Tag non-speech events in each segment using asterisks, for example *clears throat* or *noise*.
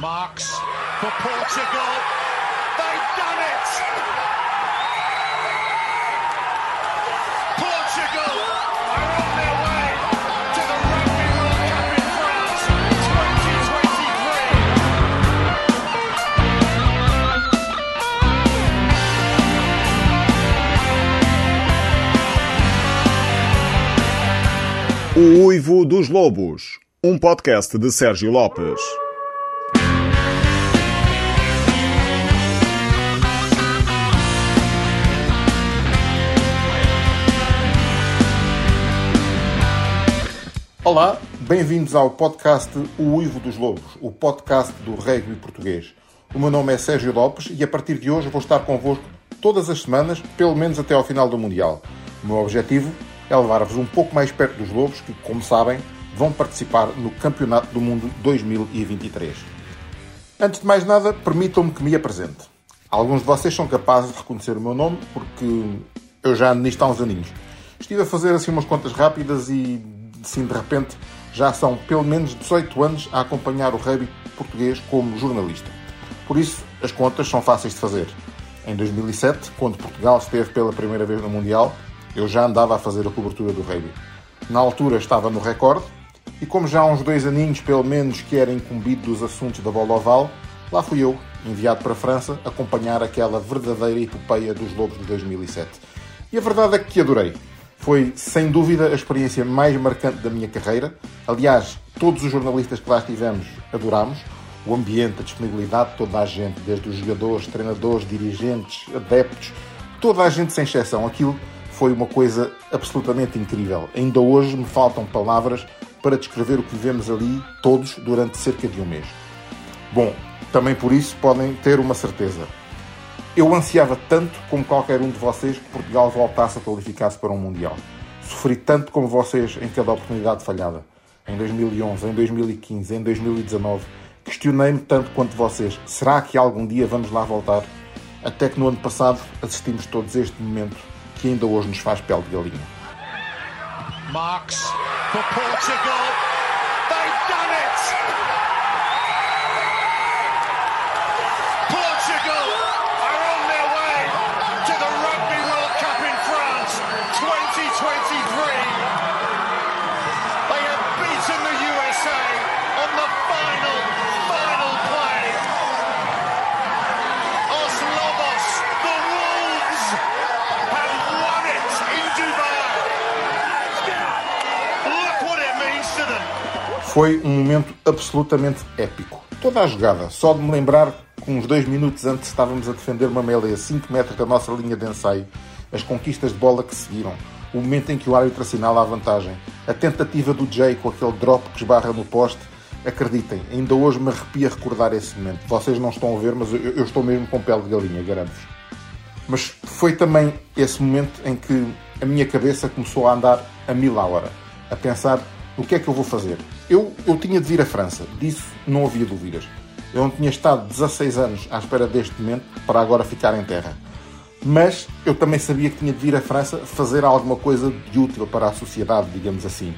Marks for Portugal. They've done it! Portugal are on their way to the Rugby World Cup in France 2023. O Uivo dos Lobos, um podcast de Sérgio Lopes. Olá, bem-vindos ao podcast O Uivo dos Lobos, o podcast do rugby português. O meu nome é Sérgio Lopes e a partir de hoje vou estar convosco todas as semanas, pelo menos até ao final do Mundial. O meu objetivo é levar-vos um pouco mais perto dos Lobos que, como sabem, vão participar no Campeonato do Mundo 2023. Antes de mais nada, permitam-me que me apresente. Alguns de vocês são capazes de reconhecer o meu nome porque eu já ando nisto há uns aninhos. Estive a fazer assim umas contas rápidas e, assim, de repente, já são pelo menos 18 anos a acompanhar o rugby português como jornalista. Por isso, as contas são fáceis de fazer. Em 2007, quando Portugal esteve pela primeira vez no Mundial, eu já andava a fazer a cobertura do rugby. Na altura estava no recorde e como já há uns dois aninhos, pelo menos, que era incumbido dos assuntos da bola oval, lá fui eu, enviado para a França, acompanhar aquela verdadeira epopeia dos Lobos de 2007. E a verdade é que adorei. Foi, sem dúvida, a experiência mais marcante da minha carreira. Aliás, todos os jornalistas que lá estivemos adorámos. O ambiente, a disponibilidade de toda a gente, desde os jogadores, treinadores, dirigentes, adeptos, toda a gente sem exceção. Aquilo foi uma coisa absolutamente incrível. Ainda hoje me faltam palavras para descrever o que vivemos ali todos durante cerca de um mês. Bom, também por isso podem ter uma certeza. Eu ansiava tanto como qualquer um de vocês que Portugal voltasse a qualificar-se para um Mundial. Sofri tanto como vocês em cada oportunidade falhada. Em 2011, em 2015, em 2019. Questionei-me tanto quanto vocês. Será que algum dia vamos lá voltar? Até que no ano passado assistimos todos este momento que ainda hoje nos faz pele de galinha. Marks for Portugal. Foi um momento absolutamente épico. Toda a jogada, só de me lembrar que uns dois minutos antes estávamos a defender uma melee a 5 metros da nossa linha de ensaio, as conquistas de bola que seguiram, o momento em que o árbitro assinala a vantagem, a tentativa do Jay com aquele drop que esbarra no poste, acreditem, ainda hoje me arrepia recordar esse momento. Vocês não estão a ver, mas eu, eu estou mesmo com pele de galinha, garanto-vos. Mas foi também esse momento em que a minha cabeça começou a andar a mil a hora, a pensar o que é que eu vou fazer. Eu, eu tinha de vir à França, disso não havia dúvidas. Eu não tinha estado 16 anos à espera deste momento para agora ficar em terra. Mas eu também sabia que tinha de vir à França fazer alguma coisa de útil para a sociedade, digamos assim.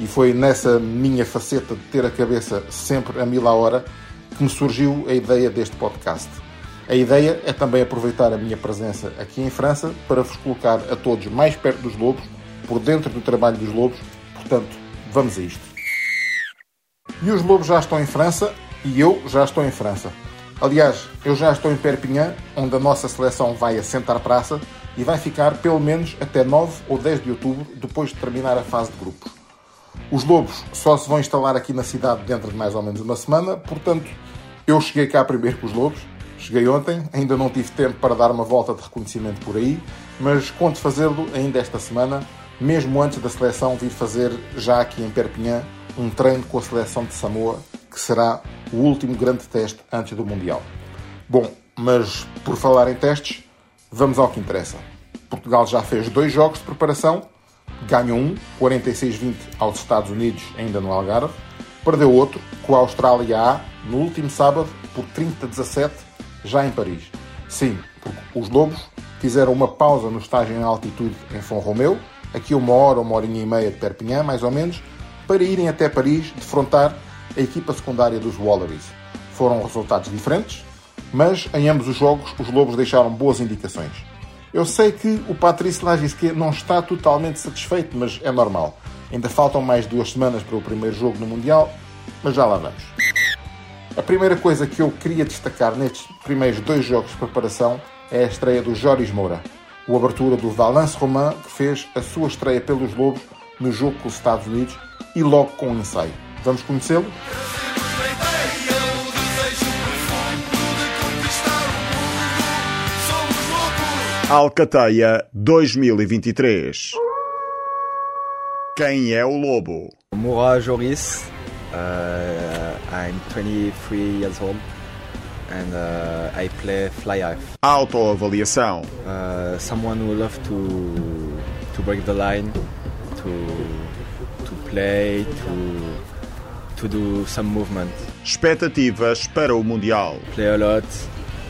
E foi nessa minha faceta de ter a cabeça sempre a mil a hora que me surgiu a ideia deste podcast. A ideia é também aproveitar a minha presença aqui em França para vos colocar a todos mais perto dos lobos, por dentro do trabalho dos lobos. Portanto, vamos a isto. E os lobos já estão em França e eu já estou em França. Aliás, eu já estou em Perpignan, onde a nossa seleção vai assentar praça e vai ficar pelo menos até 9 ou 10 de outubro, depois de terminar a fase de grupos. Os lobos só se vão instalar aqui na cidade dentro de mais ou menos uma semana, portanto, eu cheguei cá primeiro com os lobos. Cheguei ontem, ainda não tive tempo para dar uma volta de reconhecimento por aí, mas conto fazê-lo ainda esta semana, mesmo antes da seleção vir fazer, já aqui em Perpignan, um treino com a seleção de Samoa, que será o último grande teste antes do Mundial. Bom, mas por falar em testes, vamos ao que interessa. Portugal já fez dois jogos de preparação, ganhou um, 46-20 aos Estados Unidos, ainda no Algarve, perdeu outro, com a Austrália A, no último sábado, por 30-17, já em Paris. Sim, porque os Lobos fizeram uma pausa no estágio em altitude em Font Romeu, aqui uma hora, uma horinha e meia de Perpignan, mais ou menos, para irem até Paris defrontar a equipa secundária dos Wallabies. Foram resultados diferentes, mas em ambos os jogos os Lobos deixaram boas indicações. Eu sei que o Patrice Lagisquet não está totalmente satisfeito, mas é normal. Ainda faltam mais duas semanas para o primeiro jogo no Mundial, mas já lá vamos. A primeira coisa que eu queria destacar nestes primeiros dois jogos de preparação é a estreia do Joris Moura, o abertura do Valence Romain, que fez a sua estreia pelos Lobos no jogo com os Estados Unidos e logo com um ensaio. Vamos conhecê-lo? Alcateia 2023 Quem é o Lobo? Moura Joris, uh, I'm 23 years old and uh, I play fly half. Autoavaliação Uh, someone who love to to break the line, to play, to to do some movement, Expectativas para o Mundial play a lot,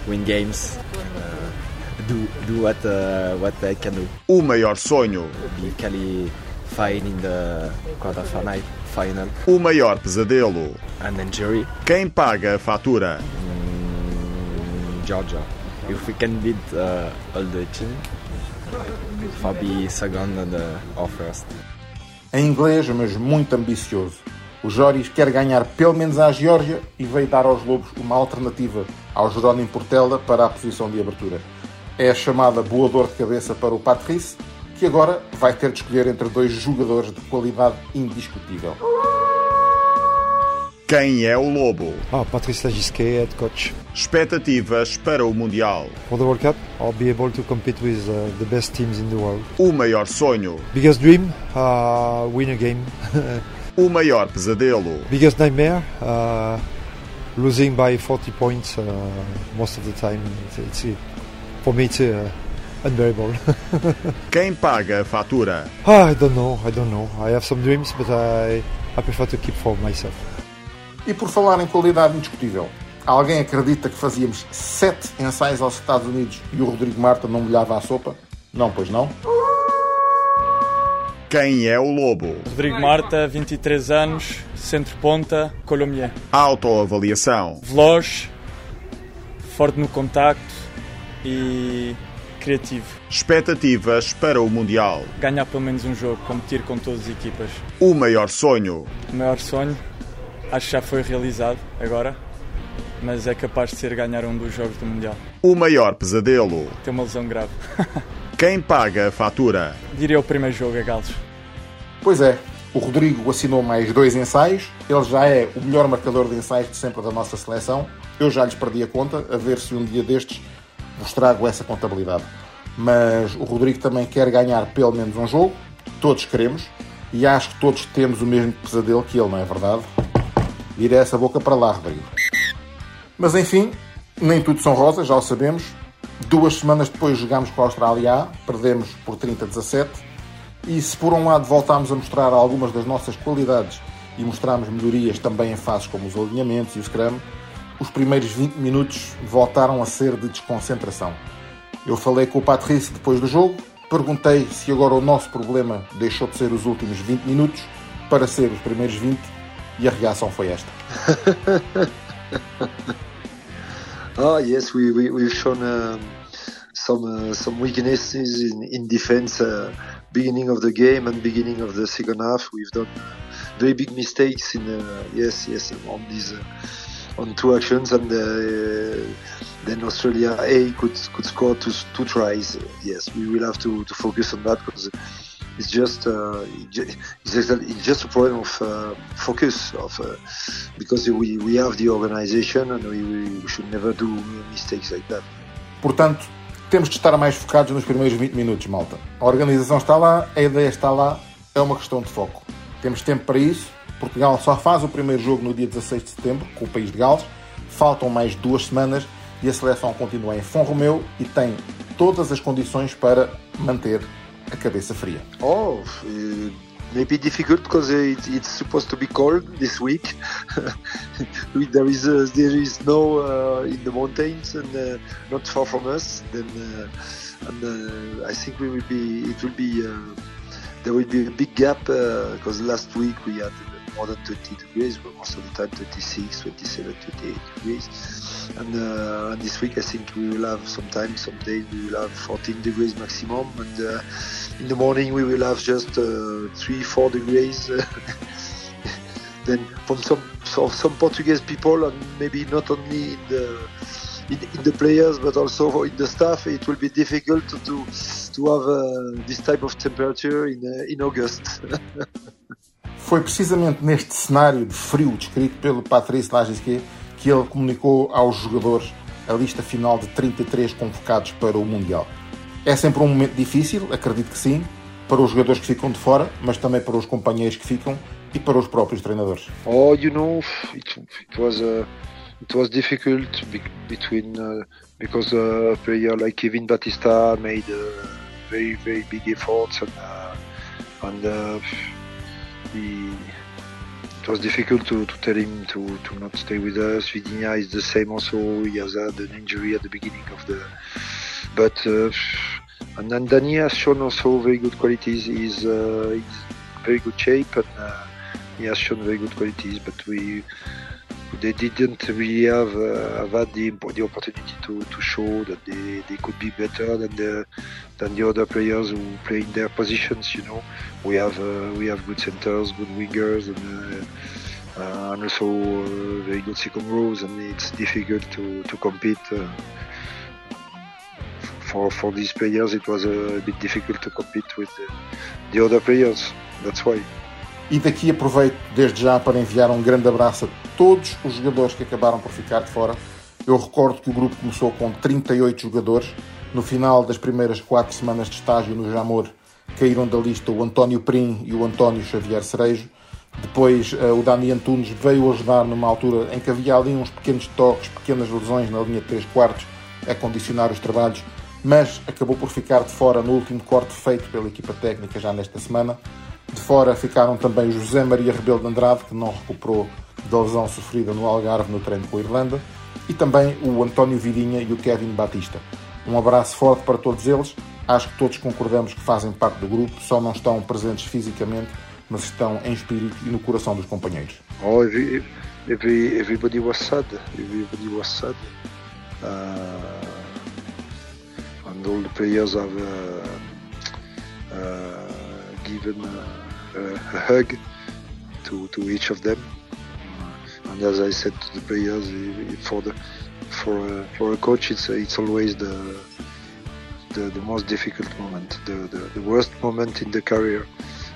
win games, uh, do do what uh, what I can do. O maior sonho Be qualified in the quarter final, final, O maior pesadelo an injury. Quem paga a fatura? Mm, Georgia. If we can beat uh, all the team, for be second and uh, or first. Em inglês, mas muito ambicioso. O Joris quer ganhar pelo menos à Geórgia e veio dar aos Lobos uma alternativa ao Jerónimo Portela para a posição de abertura. É a chamada boa dor de cabeça para o Patrice, que agora vai ter de escolher entre dois jogadores de qualidade indiscutível. Quem é o Lobo? Ah, Patrice Lagisquet, head coach. Expectativas para o Mundial For the World Cup, I'll be able to compete with uh, the best teams in the world. O maior sonho Biggest dream, uh, win a game. *laughs* O maior pesadelo Biggest nightmare, uh, losing by 40 points uh, most of the time. It's, it's, for me, it's uh, unbearable. *laughs* Quem paga a fatura? ah, I don't know, I don't know. I have some dreams, but I, I prefer to keep for myself. E por falar em qualidade indiscutível, alguém acredita que fazíamos sete ensaios aos Estados Unidos e o Rodrigo Marta não molhava a sopa? Não, pois não. Quem é o Lobo? Rodrigo Marta, 23 anos, centro-ponta, Colomier. Autoavaliação Veloz, forte no contacto e criativo. Expectativas para o Mundial Ganhar pelo menos um jogo, competir com todas as equipas. O maior sonho O maior sonho, acho que já foi realizado agora, mas é capaz de ser ganhar um dos jogos do Mundial. O maior pesadelo Tem uma lesão grave. *laughs* Quem paga a fatura? Diria o primeiro jogo a Galos. Pois é, o Rodrigo assinou mais dois ensaios, ele já é o melhor marcador de ensaios de sempre da nossa seleção. Eu já lhes perdi a conta, a ver se um dia destes vos trago essa contabilidade. Mas o Rodrigo também quer ganhar pelo menos um jogo, todos queremos, e acho que todos temos o mesmo pesadelo que ele, não é verdade? Vira essa boca para lá, Rodrigo. Mas enfim, nem tudo são rosas, já o sabemos. Duas semanas depois jogámos com a Austrália A, perdemos por 30-17. E se por um lado voltámos a mostrar algumas das nossas qualidades e mostramos melhorias também em fases como os alinhamentos e o scrum, os primeiros 20 minutos voltaram a ser de desconcentração. Eu falei com o Patrice depois do jogo, perguntei se agora o nosso problema deixou de ser os últimos 20 minutos para ser os primeiros 20 e a reação foi esta. Oh yes, we, we we've shown um, some uh, some weaknesses in in defense. Uh, beginning of the game and beginning of the second half, we've done uh, very big mistakes in uh, yes yes on these uh, on two actions and uh, then Australia A could could score two two tries. Yes, we will have to, to focus on that because it's just uh, it's just, it's just a problem of uh, focus of uh, because we, we have the organization and we, we should never do mistakes like that. Portanto, temos de estar mais focados nos primeiros 20 minutos, malta. A organização está lá, a ideia está lá, é uma questão de foco. Temos tempo para isso. Portugal só faz o primeiro jogo no dia 16 de setembro, com o país de Gales. Faltam mais duas semanas e a seleção continua em Fon Romeu e tem todas as condições para manter a cabeça fria. Oh, uh, maybe difficult because it, it's supposed to be cold this week. *laughs* there is uh, there is snow uh, in the mountains and uh, not far from us. Then uh, and uh, I think we will be it will be uh, there will be a big gap because last week we had more than 20 degrees, but most of the time 26, 27, 28 degrees. And, uh, and this week I think we will have sometimes, some days we will have 14 degrees maximum, and uh, in the morning we will have just uh, 3, 4 degrees. *laughs* then from some of some Portuguese people, and maybe not only in the in, in, the players but also in the staff, it will be difficult to to, to have uh, this type of temperature in uh, in August. *laughs* Foi precisamente neste cenário de frio descrito pelo Patrice Lagisquet que ele comunicou aos jogadores a lista final de 33 convocados para o Mundial. É sempre um momento difícil, acredito que sim, para os jogadores que ficam de fora, mas também para os companheiros que ficam e para os próprios treinadores. Oh, you know, it, it was uh, it was difficult between uh, because a player like Kevin Batista made uh, very very big efforts and uh, and uh, he, it was difficult to, to tell him to, to not stay with us. Vidinia is the same also. He has had an injury at the beginning of the but. Uh, and then Danny has shown also very good qualities. He's, uh, he's very good shape and uh, he has shown very good qualities. But we they didn't really have, uh, have had the, the opportunity to, to show that they, they could be better than the than the other players who play in their positions. You know, we have uh, we have good centers, good wingers, and, uh, uh and also uh, very good second rows, and it's difficult to to compete. Uh, for, for these players, it was a bit difficult to compete with the, the other players. That's why. E daqui aproveito desde já para enviar um grande abraço a todos os jogadores que acabaram por ficar de fora. Eu recordo que o grupo começou com 38 jogadores. No final das primeiras quatro semanas de estágio no Jamor, caíram da lista o António Prim e o António Xavier Cerejo. Depois eh, o Dani Antunes veio ajudar numa altura em que havia ali uns pequenos toques, pequenas lesões na linha de 3 quartos a condicionar os trabalhos, mas acabou por ficar de fora no último corte feito pela equipa técnica já nesta semana. De fora ficaram também José Maria Rebelo de Andrade, que não recuperou da lesão sofrida no Algarve no treino com a Irlanda, e também o António Vidinha e o Kevin Batista. Um abraço forte para todos eles. Acho que todos concordamos que fazem parte do grupo, só não estão presentes fisicamente, mas estão em espírito e no coração dos companheiros. Oh, every, every, everybody was sad. Everybody was sad. Uh, and all the players have uh, uh, given a, a hug to, to each of them. And as I said to the players, for the for a, for a coach, it's it's always the the, the most difficult moment, the, the, the worst moment in the career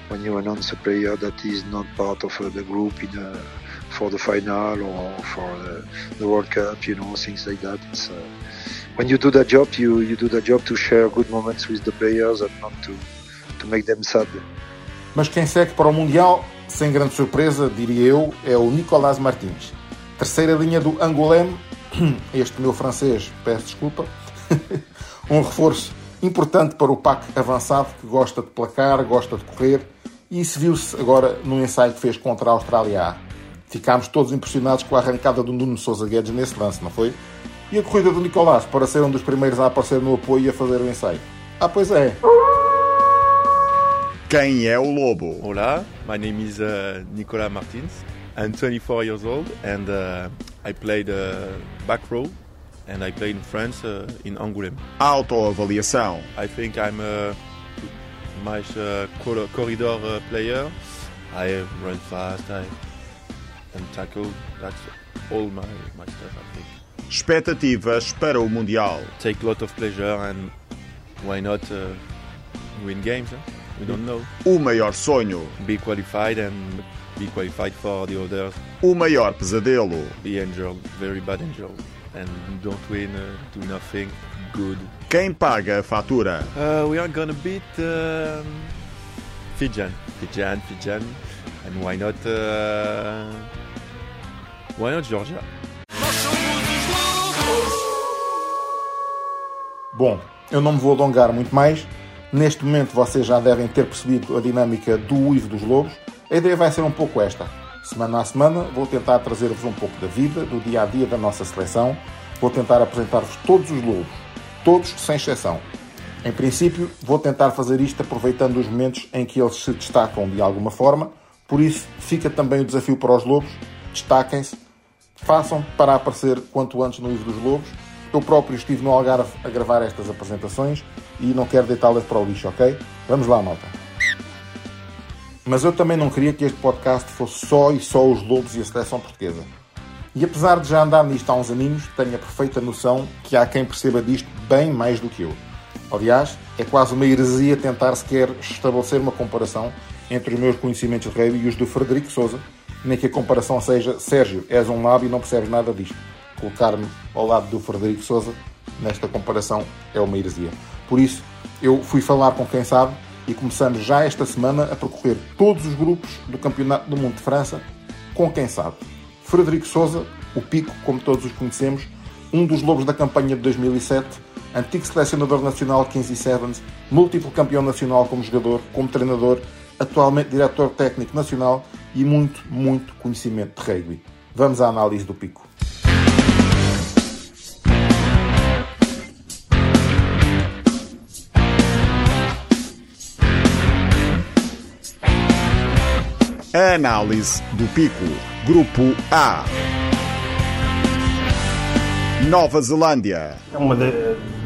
when you announce a player that is not part of uh, the group in a, for the final or for uh, the World Cup, you know, things like that. Uh, when you do that job, you, you do that job to share good moments with the players and not to, Mas quem segue para o Mundial, sem grande surpresa, diria eu, é o Nicolás Martins. Terceira linha do Angoulême, *clears throat* este meu francês, peço desculpa, *laughs* um reforço importante para o PAC avançado que gosta de placar, gosta de correr e isso viu-se agora no ensaio que fez contra a Austrália A. Ficámos todos impressionados com a arrancada do Nuno Sousa Guedes nesse lance, não foi? E a corrida do Nicolás para ser um dos primeiros a aparecer no apoio e a fazer o ensaio. Ah, pois é. Quem é o Lobo? Olá, my name is uh, Nicolas Martins. I'm 24 years old and uh, I played uh, back row and I played in France uh, in Angoulême. Autoavaliação. I think I'm a mais uh, corridor uh, player. I run fast, I and tackle. That's all my, my stuff, I think. Expectativas para o Mundial. Take a lot of pleasure and why not uh, win games? Huh? We don't know. O maior sonho. Be qualified and be qualified for the others. O maior pesadelo. Be injured, very bad injured. And don't win, uh, do nothing good. Quem paga a fatura? Uh, we are gonna beat um, Fijan. Fijan, Fijan. And why not, uh, why not Georgia? Bom, eu não me vou alongar muito mais. Neste momento vocês já devem ter percebido a dinâmica do uivo dos lobos. A ideia vai ser um pouco esta. Semana a semana vou tentar trazer-vos um pouco da vida, do dia a dia da nossa seleção. Vou tentar apresentar-vos todos os lobos, todos sem exceção. Em princípio, vou tentar fazer isto aproveitando os momentos em que eles se destacam de alguma forma, Por isso, fica também o desafio para os Lobos. Destaquem-se, façam para aparecer quanto antes no livro dos Lobos. Eu próprio estive no Algarve a gravar estas apresentações e não quero deitá-las para o lixo, ok? Vamos lá, malta. Mas eu também não queria que este podcast fosse só e só os Lobos e a seleção portuguesa. E apesar de já andar nisto há uns aninhos, tenho a perfeita noção que há quem perceba disto bem mais do que eu. Aliás, é quase uma heresia tentar sequer estabelecer uma comparação entre os meus conhecimentos de rugby e os do Frederico Souza, nem que a comparação seja Sérgio, és um lábio e não percebes nada disto. Colocar-me ao lado do Frederico Souza nesta comparação é uma heresia. Por isso, eu fui falar com quem sabe e começamos já esta semana a percorrer todos os grupos do Campeonato do Mundo de França com quem sabe. Frederico Souza, o Pico, como todos os conhecemos, um dos lobos da campanha de 2007, antigo selecionador nacional 15 e Sevens, múltiplo campeão nacional como jogador, como treinador, atualmente diretor técnico nacional e muito, muito conhecimento de rugby. Vamos à análise do Pico. Análise do Pico. Grupo A. Nova Zelândia. É uma de,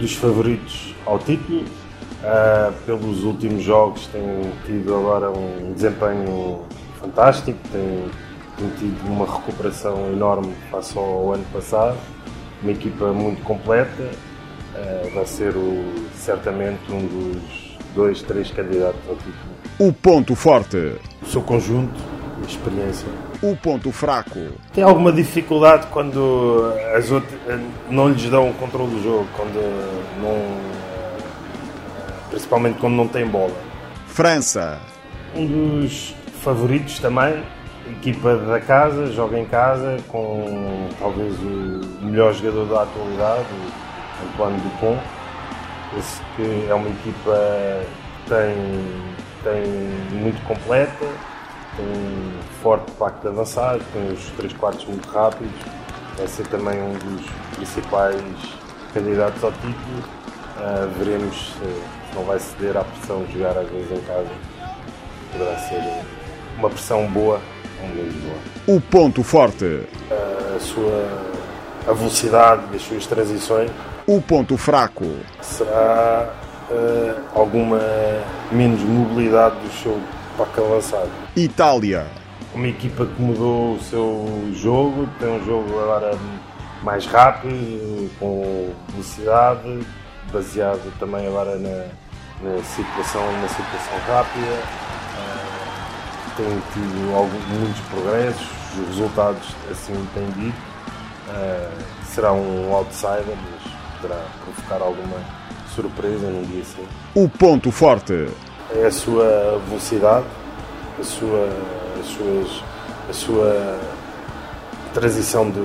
dos favoritos ao título. Uh, pelos últimos jogos tem tido agora um desempenho fantástico, tem, tem tido uma recuperação enorme face ao ano passado. Uma equipa muito completa. Uh, vai ser o, certamente um dos dois, três candidatos ao título. O ponto forte. O seu conjunto, a experiência. O ponto fraco. Tem alguma dificuldade quando as outras não lhes dão o controle do jogo, quando não, principalmente quando não tem bola. França. Um dos favoritos também, equipa da casa, joga em casa com talvez o melhor jogador da atualidade, o Antoine Dupont. Esse que é uma equipa que tem tem muito completa, tem um forte pacto avançado, tem os 3 quartos muito rápidos, vai ser também um dos principais candidatos ao título. Uh, veremos se não vai ceder à pressão de jogar às vezes em casa. Poderá ser uma pressão boa um menos boa. O ponto forte. Uh, a sua a velocidade das suas transições. O ponto fraco. Será uh, alguma menos mobilidade do seu pack avançado. Itália. Uma equipa que mudou o seu jogo, tem um jogo agora mais rápido, com velocidade, baseado também agora na, na situação, na situação rápida. Uh, tem tido alguns, muitos progressos, os resultados assim têm dito. Uh, será um outsider, mas poderá provocar alguma surpresa num dia assim. O ponto forte. É a sua velocidade, a sua, as suas, a sua transição de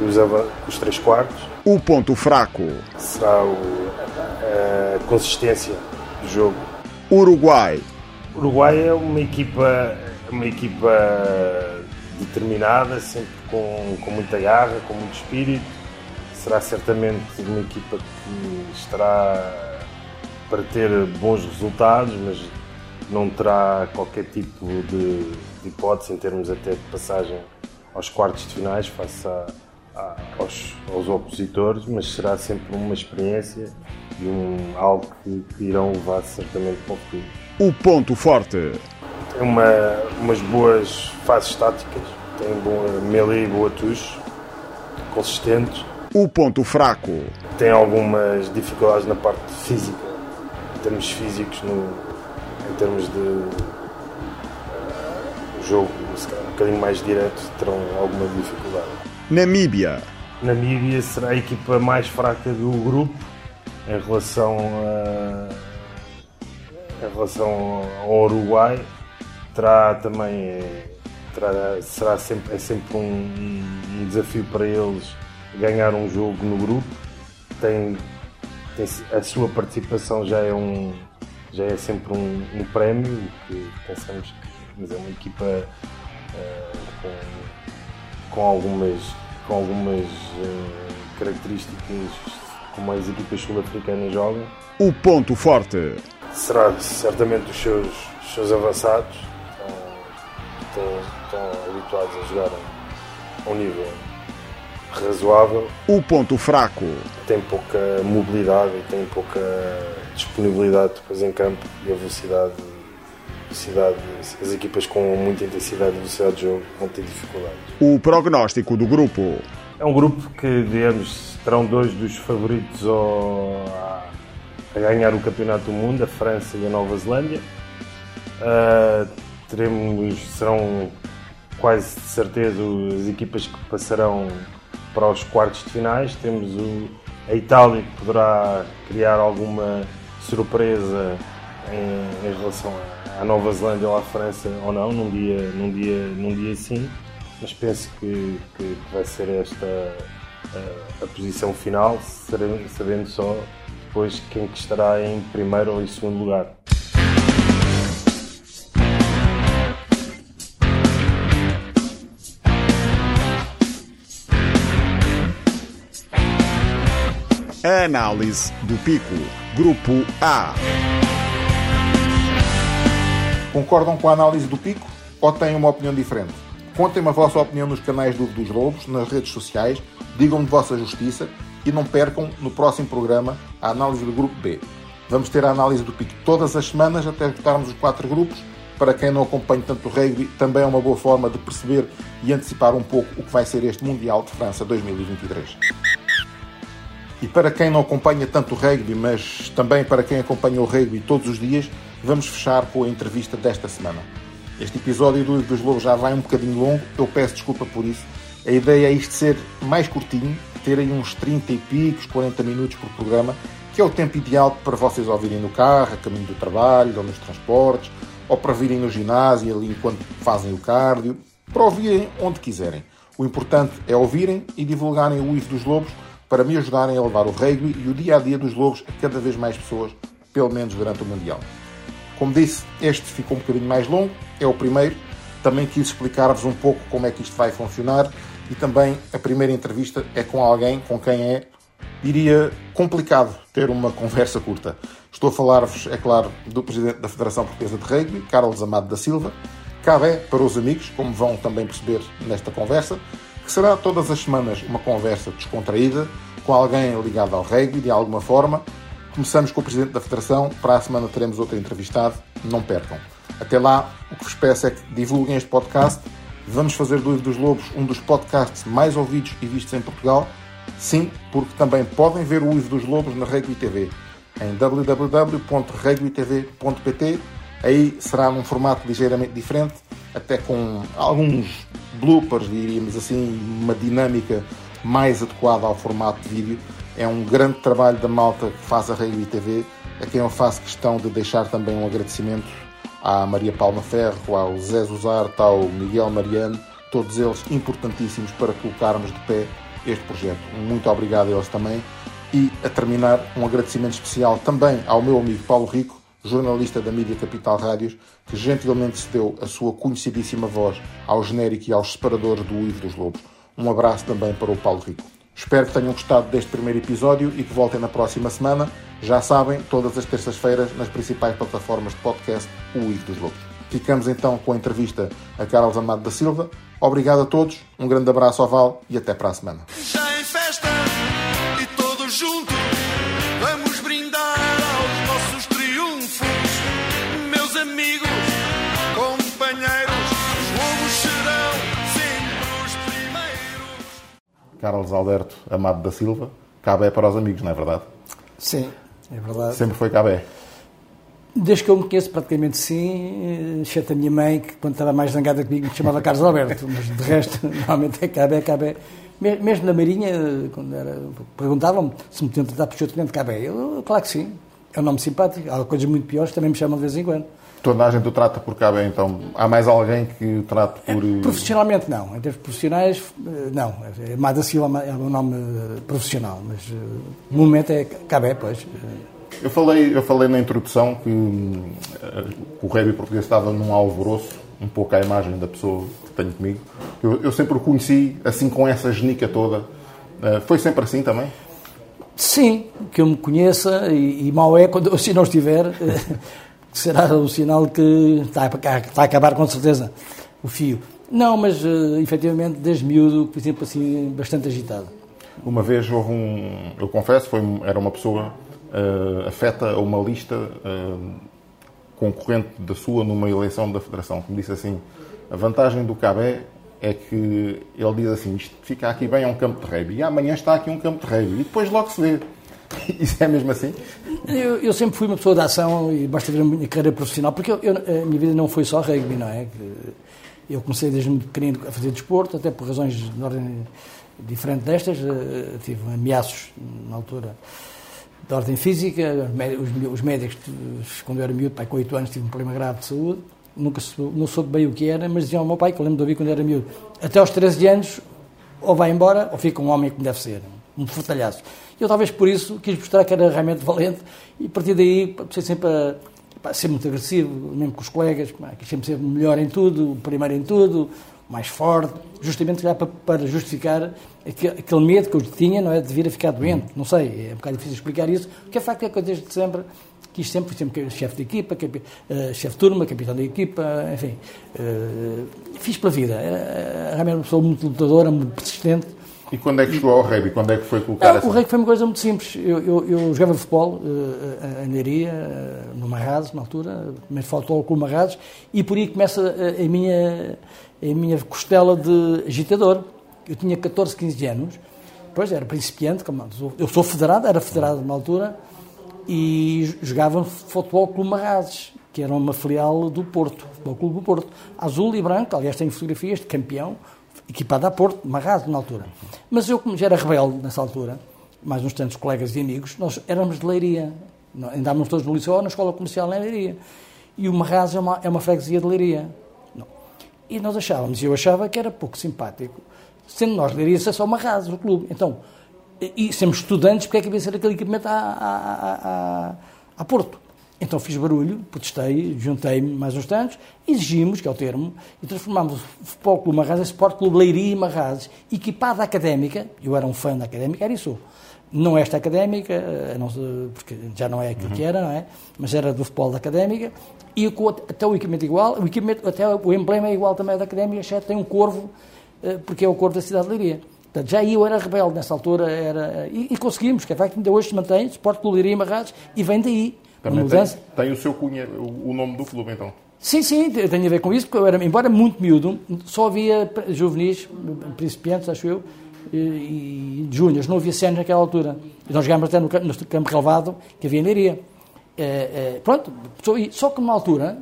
os, os três quartos. O ponto fraco. Será o, a consistência do jogo. Uruguai. O Uruguai é uma equipa, uma equipa determinada, sempre com, com muita garra, com muito espírito será certamente uma equipa que estará para ter bons resultados, mas não terá qualquer tipo de, de hipótese em termos até de passagem aos quartos de finais face a, a, aos, aos, opositores, mas será sempre uma experiência e um, algo que, que irão levar certamente para o futuro. O ponto forte. Tem uma, umas boas fases táticas, tem boa melee e boa touche, consistentes o ponto fraco. Tem algumas dificuldades na parte física, em termos físicos, no, em termos de uh, jogo, um bocadinho mais direto, terão alguma dificuldade. Namíbia. Namíbia será a equipa mais fraca do grupo em relação a, em relação ao Uruguai. Terá também terá, será sempre, é sempre um, um desafio para eles ganhar um jogo no grupo. Tem, tem, a sua participação já é um já é sempre um, um prémio que pensamos que é uma equipa uh, com, com algumas com algumas uh, características como as equipas sul-africanas jogam. O ponto forte será certamente os seus, os seus avançados. Uh, habituados a jogar a um nível razoável. O ponto fraco. Tem pouca mobilidade e tem pouca disponibilidade depois em campo e a velocidade, velocidade as equipas com muita intensidade e velocidade de jogo vão ter dificuldades. O prognóstico do grupo. É um grupo que, digamos, terão dois dos favoritos ao, a, ganhar o Campeonato do Mundo, a França e a Nova Zelândia. Uh, teremos, serão quase de certeza as equipas que passarão para os quartos de finais. Temos o, a Itália que poderá criar alguma surpresa em, em relação à Nova Zelândia ou à França ou não, num dia, num dia, num dia sim, mas penso que, que vai ser esta a, a posição final, sabendo só depois quem que estará em primeiro ou em segundo lugar. Análise do pico. Grupo A. Concordam com a análise do pico ou têm uma opinião diferente? Contem-me a vossa opinião nos canais do dos Lobos, nas redes sociais, digam-me vossa justiça e não percam no próximo programa a análise do grupo B. Vamos ter a análise do pico todas as semanas até esgotarmos os quatro grupos. Para quem não acompanha tanto o rugby, também é uma boa forma de perceber e antecipar um pouco o que vai ser este Mundial de França 2023. E para quem não acompanha tanto o rugby, mas também para quem acompanha o rugby todos os dias, vamos fechar com a entrevista desta semana. Este episódio do Livro dos Lobos já vai um bocadinho longo, eu peço desculpa por isso. A ideia é isto ser mais curtinho, ter aí uns 30 e picos, 40 minutos por programa, que é o tempo ideal para vocês ouvirem no carro, a caminho do trabalho, ou nos transportes, ou para virem no ginásio ali enquanto fazem o cardio, para ouvirem onde quiserem. O importante é ouvirem e divulgarem o Ivo dos Lobos para me ajudarem a levar o rugby e o dia a dia dos Lobos a cada vez mais pessoas, pelo menos durante o Mundial. Como disse, este ficou um bocadinho mais longo, é o primeiro. Também quis explicar-vos um pouco como é que isto vai funcionar e também a primeira entrevista é com alguém com quem é, diria, complicado ter uma conversa curta. Estou a falar-vos, é claro, do Presidente da Federação Portuguesa de Rugby, Carlos Amado da Silva. Cabe para os amigos, como vão também perceber nesta conversa, que será todas as semanas uma conversa descontraída com alguém ligado ao rugby de alguma forma. Começamos com o Presidente da Federação, para a semana teremos outro entrevistado, não percam. Até lá, o que vos peço é que divulguem este podcast. Vamos fazer do Livro dos Lobos um dos podcasts mais ouvidos e vistos em Portugal. Sim, porque também podem ver o Livro dos Lobos na Rugby TV em www.rugbytv.pt. Aí será num formato ligeiramente diferente, até com alguns bloopers, diríamos assim, uma dinâmica mais adequada ao formato de vídeo. É um grande trabalho da malta que faz a Rugby TV, a quem eu faço questão de deixar também um agradecimento à Maria Palma Ferro, ao Zé Zuzarte, ao Miguel Mariano, todos eles importantíssimos para colocarmos de pé este projeto. Muito obrigado a eles também. E a terminar, um agradecimento especial também ao meu amigo Paulo Rico, jornalista da Mídia Capital Rádios, que gentilmente cedeu a sua conhecidíssima voz ao genérico e aos separadores do Ivo dos Lobos. Um abraço também para o Paulo Rico. Espero que tenham gostado deste primeiro episódio e que voltem na próxima semana. Já sabem, todas as terças-feiras, nas principais plataformas de podcast, o Ivo dos Lobos. Ficamos então com a entrevista a Carlos Amado da Silva. Obrigado a todos, um grande abraço ao Val e até para a semana. Carlos Alberto Amado da Silva, Cabé para os amigos, não é verdade? Sim, é verdade. Sempre foi Cabé. Desde que eu me conheço, praticamente sim, exceto a minha mãe, que quando estava mais zangada comigo me chamava Carlos Alberto, mas de resto, *laughs* normalmente é Cabé, Cabé. Me- Mesmo na Marinha, quando era, perguntavam-me se me tinham tratado por seu tenente Cabé. Eu, claro que sim, é um nome simpático. Há coisas muito piores que também me chamam de vez em quando. Toda a gente o trata por Cabé, então há mais alguém que o trate por. eh, Profissionalmente não, em termos profissionais, eh, não. É Mada Silva é o nome eh, profissional, mas eh, no momento é Cabé, pois. Eh, Eu falei, eu falei na introdução que hum, eh, o rugby português estava num alvoroço, um pouco à imagem da pessoa que tenho comigo. Eu, eu sempre o conheci assim com essa genica toda. Eh, foi sempre assim também? Sim, que eu me conheça e, e mal é quando se não estiver, eh, será um sinal que está a, está a acabar com certeza o fio. Não, mas uh, efetivamente desde miúdo fui sempre assim bastante agitado. Uma vez houve um, eu confesso, foi, era uma pessoa uh, afeta a uma lista uh, concorrente da sua numa eleição da Federação, que me disse assim, a vantagem do Cabé é que ele diz assim, isto fica aqui bem, é um campo de rugby, e amanhã está aqui um campo de rugby, e depois logo se vê. *laughs* Isso é mesmo assim? Eu, eu, sempre fui uma pessoa de ação e basta ver a minha carreira profissional, porque eu, eu, a minha vida não foi só rugby, não é? Eu comecei desde muito pequenino a fazer desporto, até por razões de ordem diferente destas. Eh, tive ameaços na altura de ordem física. Os médicos, quando eu era miúdo, pai, com 8 anos, tive um problema grave de saúde. Nunca soube, não soube bem o que era, mas diziam ao meu pai, que eu lembro de ouvir quando era miúdo, até aos 13 anos, ou vai embora, ou fica um homem como deve ser, um fortalhaço. Eu talvez por isso quis mostrar que era realmente valente e a partir daí comecei sempre a, ser muito agressivo, mesmo com os colegas, quis sempre ser melhor em tudo, primeiro em tudo, mais forte, justamente para, para justificar aquele medo que eu tinha, não é, de vir a ficar doente. Não sei, é um bocado difícil explicar isso, porque é facto é que eu desde sempre quis sempre, sempre chefe de equipa, uh, chefe de turma, capitão da equipa, enfim, uh, fiz pela vida. Era realmente uma pessoa muito lutadora, muito persistente. E quando é que chegou ao rugby? Quando é que foi colocado ah, assim? O rugby foi uma coisa muito simples. Eu, eu, eu jogava futebol uh, em Leiria, uh, no Marrazes, na altura, primeiro faltou com o Marrazes, e por aí começa a, a minha a minha costela de agitador. Eu tinha 14, 15 anos, depois era principiante, eu sou federado, era federado numa altura, e jogava Futebol Clube Marrazes, que era uma filial do Porto, Futebol Clube do Porto, azul e branco, aliás tem fotografias de campeão, equipado a Porto, Marrazes na altura. Mas eu, como já era rebelde nessa altura, mais uns tantos colegas e amigos, nós éramos de Leiria, andávamos todos no liceu ou na escola comercial em Leiria. E o Marrazes é uma, é uma freguesia de Leiria. E nós achávamos, e eu achava que era pouco simpático, sendo nós Leiria ser só uma rasa no clube. Então, e sermos estudantes, porque é que devia ser aquele equipamento a, a, a, a Porto? Então fiz barulho, protestei, juntei-me mais uns tantos, exigimos, que é o termo, e transformámos o Futebol Clube Marrazes em Sport Clube Leiria e Marrazes, equipado académica, eu era um fã da académica, era isso. Não esta académica, eh, não, porque já não é aquilo uhum. que era, não é? Mas era do futebol da académica, e até o equipamento igual, o equipamento, até o emblema é igual também da académica, exceto tem um corvo, eh, porque é o corvo da cidade de Leiria. Portanto, já eu era rebelde nessa altura, era, e, e conseguimos, que é facto ainda hoje se mantém, Sport Clube Leiria e Marrazes, e vem daí. Também. Tem, tem, o seu cunha, o, nome do clube então? Sim, sim, tem a ver com isso, porque eu era, embora muito miúdo, só havia juvenis, principiantes, acho eu, e, e júniores, não havia sénios naquela altura. E nós jogámos até no, no campo relevado que havia em Leiria. É, é, pronto, só que numa altura,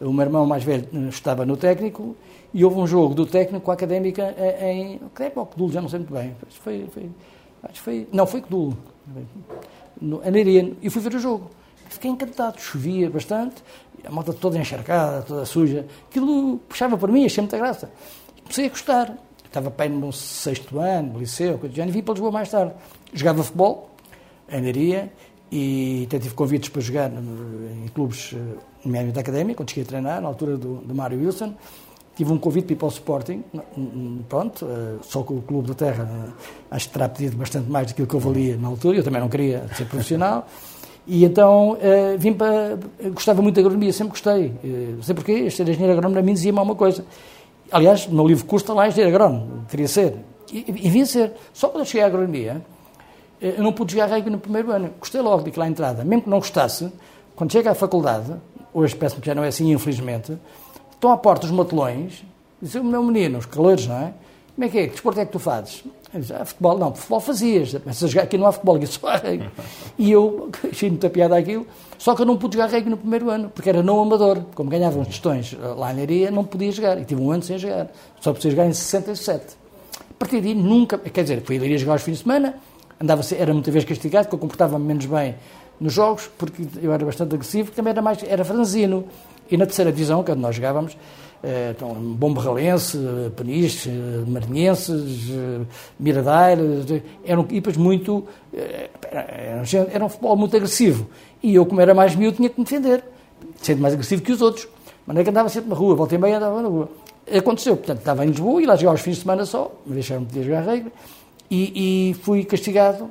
o meu irmão mais velho estava no técnico e houve um jogo do técnico com a académica em. Académica ou Codul, já não sei muito bem. Foi, foi, acho foi, não, foi Codul. Em Leiria. E fui ver o jogo. Fiquei encantado, chovia bastante, a moto toda encharcada, toda suja. Aquilo puxava por mim, achei muita graça. Comecei a gostar estava bem no sexto ano, no liceu, coisa e vim para Lisboa mais tarde. Jogava futebol, em e até tive convites para jogar em clubes, eh, nomeadamente da académica, quando cheguei a treinar, na altura do, do Mário Wilson. Tive um convite para ir para o Sporting, pronto, eh, só que o Clube da Terra eh, acho que terá pedido bastante mais do que eu valia na altura, eu também não queria ser profissional. *laughs* E então vim para. Gostava muito da agronomia, sempre gostei. não sei porquê, ser engenheiro agrónomo a mim dizia-me alguma coisa. Aliás, no livro custa lá engenheiro agrónomo, queria ser. E, e vinha ser. Só quando eu cheguei à agronomia, eh, eu não pude jogar rugby no primeiro ano. Gostei logo de lá entrada. Mesmo que não gostasse, quando chega à faculdade, hoje parece-me que já não é assim, infelizmente, estão à porta os matelões, dizem, meu menino, os calores, não é? Como é que é? Que desporto é que tu fazes? Ah, futebol, não, futebol fazias, mas a aqui não há futebol, aqui só há rugby. E eu *laughs* achei muita piada aquilo, só que eu não pude jogar rugby no primeiro ano, porque era não amador. Como ganhava uns tostões eh, lá em Leiria, não podia jogar, e tive um ano sem jogar. Só podia jogar em 67. A partir daí nunca, quer dizer, fui a Leiria jogar aos fins de semana, andava, era muitas vezes castigado, porque eu comportava-me menos bem nos jogos, porque eu era bastante agressivo, também era mais, era franzino. E na terceira divisão, que é onde nós jogávamos, então, Bombarralense, Peniche, Marinhenses, Miradeiros, eram equipas muito. Eh, era, um futebol muito agressivo. E eu, como era mais miúdo, tinha que me defender, sendo mais agressivo que os outros. Mas não é que andava sempre na rua, voltei bem andava na rua. Aconteceu, portanto, estava em Lisboa e lá jogava aos fins de semana só, me deixaram de jogar regra, e, e fui castigado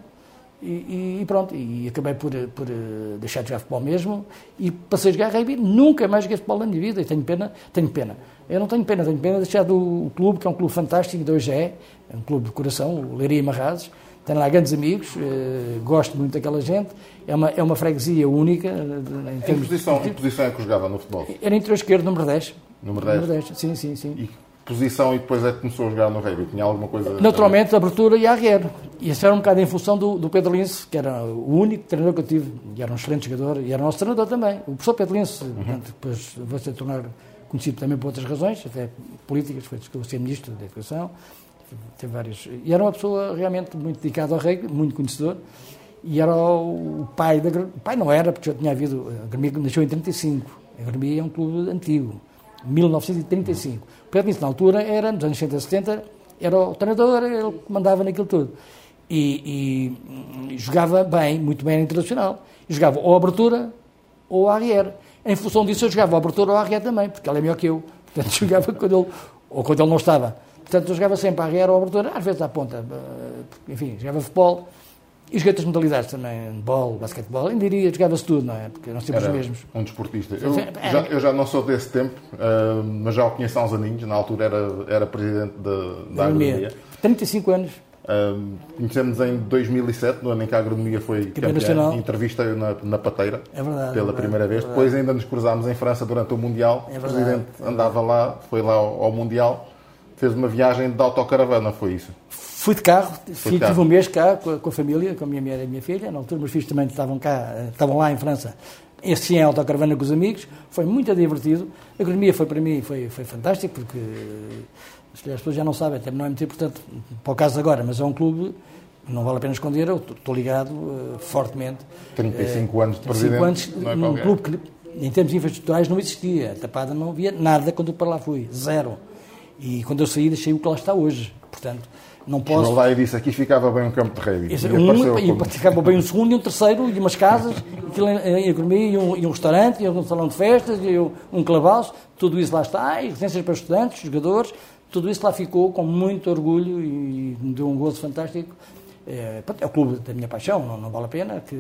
E, e, pronto, e acabei por, por eh, deixar de jogar futebol mesmo e passei a jogar rugby. Nunca mais joguei futebol na minha vida e tenho pena, tenho pena. Eu não tenho pena, tenho pena de deixar do clube, que é um clube fantástico, de hoje é, é um clube de coração, o Leiria Marrazes. Tenho lá grandes amigos, eh, gosto muito daquela gente. É uma, é uma freguesia única. eh, Em, de- posição, em posição é que jogava no futebol? Era interior esquerdo, número 10. Número 10? Número 10, sim, sim, sim. E posição e depois é que começou a jogar no rugby? Tinha alguma coisa... Naturalmente, abertura e arrière. E isso era um bocado em função do, do Pedro Lince, que era o único treinador que eu tive, e era um excelente jogador, e era nosso treinador também. O professor Pedro Lince, portanto, depois vai-se a tornar conhecido também por outras razões, até políticas, foi que eu ser ministro da Educação, teve vários. E era uma pessoa realmente muito dedicada ao rugby, muito conhecedor, e era o, pai da. O pai não era, porque já tinha havido. A Gremia nasceu em 35. A Gremia é um clube antigo, 1935. O Pedro Lince, na altura, era, nos anos 60 e 70, era o treinador, ele mandava naquilo tudo. E, e, jogava bem, muito bem internacional. E jogava ou abertura ou arrière. Em função disso, eu jogava abertura ou arrière também, porque ele é melhor que eu. Portanto, *laughs* jogava quando ele, ou quando ele não estava. Portanto, eu jogava sempre arrière ou abertura, às vezes à ponta. eh, Enfim, jogava futebol. E joguei outras modalidades também, bola, basquetebol, ainda diria, jogava-se tudo, não é? Porque nós temos os mesmos. um desportista. Eu é. já, eu já não sou desse tempo, ah, mas já o conheço há uns aninhos. Na altura era, era presidente da, da agronomia. 35 anos. Ah, Conhecemos em 2007, no ano em que a agronomia foi campeã. nacional. Entrevista na, na pateira É verdade, pela é verdade, primeira vez. é. Depois ainda nos cruzámos em França durante o Mundial. É o presidente é andava lá, foi lá ao, ao Mundial, fez uma viagem de autocaravana, foi isso? Fui de carro, de fui, carro. tive um mês cá com a, com a família, com a minha mulher e a minha filha. Na altura, meus filhos também estavam cá, eh, estavam lá em França. Este sim é autocaravana com os amigos. Foi muito divertido. A economia foi para mim foi, foi fantástico, porque eh, as pessoas já não sabem, até não é muito importante para o caso de agora, mas é um clube, não vale a pena esconder, eu estou ligado eh, fortemente. 35 Eh, anos de 35 anos presidente, não é num qualquer. clube que, em termos infraestruturais, não existia. A Tapada não havia nada quando eu para lá fui, zero. E quando eu saí, deixei o que lá está hoje. Portanto, não posso. Chegou lá e disse aqui ficava bem um campo de rugby. Esse, E um, e como- praticava bem um segundo e um terceiro, e umas casas, *laughs* em economia, e um, e um restaurante, e um salão de festas, e um, um tudo isso lá está, e residências para estudantes, jogadores, tudo isso lá ficou com muito orgulho e me deu um gozo fantástico. É, pronto, é o clube da minha paixão, não, não vale a pena que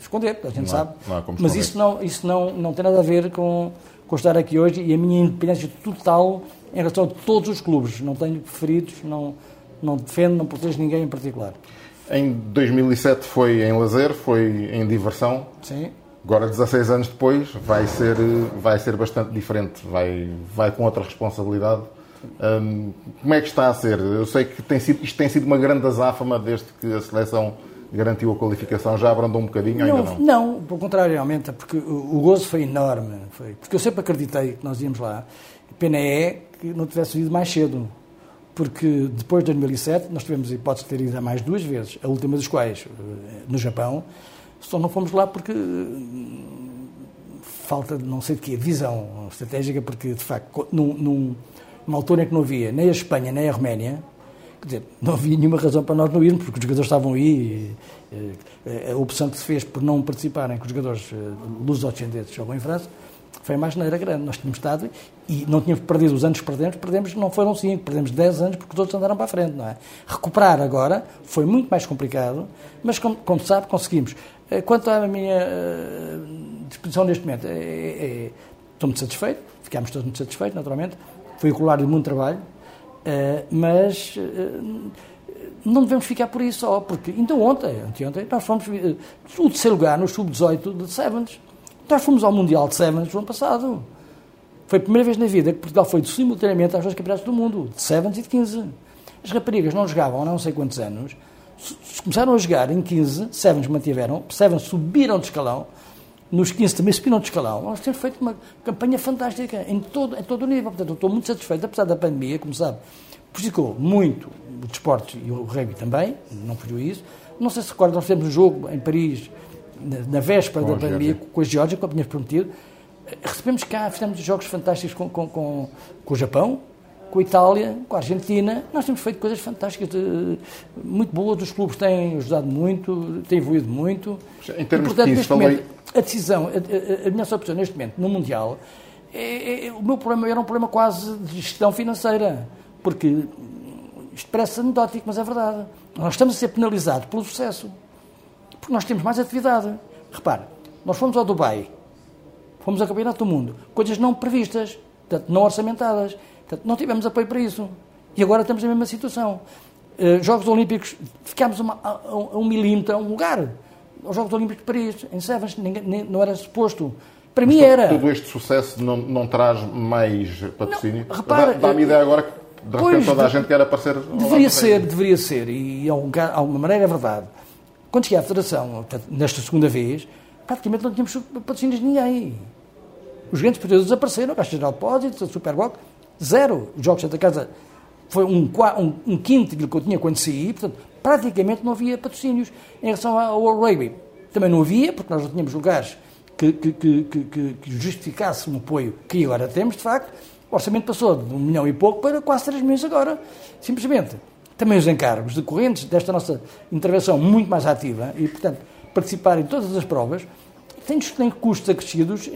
esconder, a gente Não sabe. não como Mas isso, não, isso não, não tem nada a ver com, com estar aqui hoje e a minha independência total em relação a todos os clubes. Não tenho preferidos, não, não defendo, não protejo ninguém em particular. Em 2007 foi em lazer, foi em diversão. Sim. Agora, 16 anos depois, vai ser, vai ser bastante diferente, vai, vai com outra responsabilidade. Hum, como é que está a ser? Eu sei que tem sido, isto tem sido uma grande azáfama desde que a seleção garantiu a qualificação. Já abrandou um bocadinho? Não, Ainda não. não, pelo contrário, aumenta, porque o, o gozo foi enorme. Foi, porque eu sempre acreditei que nós íamos lá. Pena é que não tivesse ido mais cedo. Porque depois de 2007, nós tivemos a hipótese de ter ido mais duas vezes, a última das quais eh, no Japão, só não fomos lá porque hum, falta de não sei de quê, visão estratégica, porque de facto, num, num- numa altura em que não havia nem a Espanha nem a Roménia, quer dizer, *laughs* não havia nenhuma razão para nós não irmos, porque os jogadores estavam aí. e, eh, a opção que se fez por não participarem, que os jogadores eh, luso-descendentes jogam em França, foi uma asneira grande. Nós tínhamos estado e não tínhamos perdido os anos que perdemos, perdemos, não foram 5, perdemos 10 anos porque os outros andaram para a frente, não é? Recuperar agora foi muito mais complicado, mas como, como sabe, conseguimos. Eh, Quanto à minha eh, disposição neste momento, é- é- estou muito satisfeito, ficámos todos muito satisfeitos, naturalmente. Foi o colar de muito trabalho, mas não devemos ficar por aí só, porque ainda ontem, anteontem, nós fomos o terceiro lugar no sub-18 de Sevens. Nós fomos ao Mundial de Sevens no ano passado. Foi a primeira vez na vida que Portugal foi simultaneamente aos dois campeonatos do mundo, de Sevens e de 15. As raparigas não jogavam há não sei quantos anos, começaram a jogar em 15, Sevens mantiveram, Sevens subiram de escalão, nos 15 também subiram de escalão. Nós temos feito uma campanha fantástica em todo, em todo o nível. Portanto, eu estou muito satisfeito, apesar da pandemia, como sabe, prejudicou muito o desporto e o rugby também, não foi isso. Não sei se recorda, nós fizemos um jogo em Paris, na, na véspera Com da pandemia, com a Geórgia, como tínhamos prometido. Eh, Recebemos cá, fizemos jogos fantásticos com, com, com, com o Japão, com a Itália, com a Argentina. Nós temos feito coisas fantásticas, de- muito boas. Os clubes têm ajudado muito, têm evoluído muito. Em termos e, portanto, de 15, neste falei- momento, a decisão, a, a- a minha só opção neste momento, no Mundial, é- é- o meu problema era um problema quase de gestão financeira. Porque isto parece anedótico, mas é verdade. Nós estamos a ser penalizados pelo sucesso. Porque nós temos mais atividade. Repare, nós fomos ao Dubai, fomos ao Campeonato do Mundo, coisas não previstas, portanto, não orçamentadas, portanto, não tivemos apoio para isso. E agora estamos na mesma situação. Uh, Jogos Olímpicos, ficámos uma, a, a, um milímetro, a um lugar. Os Jogos Olímpicos de Paris, em Sevens, ninguém, não era suposto. Para Mas mim era. Todo este sucesso não, não traz mais patrocínio? repara, Dá-me ideia agora que de repente toda a gente quer aparecer. Deveria ser, deveria ser, e de algum- alguma maneira é verdade. Quando cheguei à Federação, nesta segunda vez, praticamente não tínhamos patrocínios de ninguém. Os grandes períodos desapareceram, a Caixa Geral de Depósitos, a Superboc, zero. Os Jogos Santa Casa foi um, um, um quinto daquilo que eu tinha quando saí, portanto, praticamente não havia patrocínios em relação ao World Rugby. Também não havia, porque nós não tínhamos lugares que, que, que, que, que- justificassem um apoio que agora temos, de facto. O orçamento passou de um milhão e pouco para quase 3 milhões agora. Simplesmente. Também os encargos decorrentes desta nossa intervenção muito mais ativa e, portanto, participar em todas as provas, têm, custos acrescidos eh,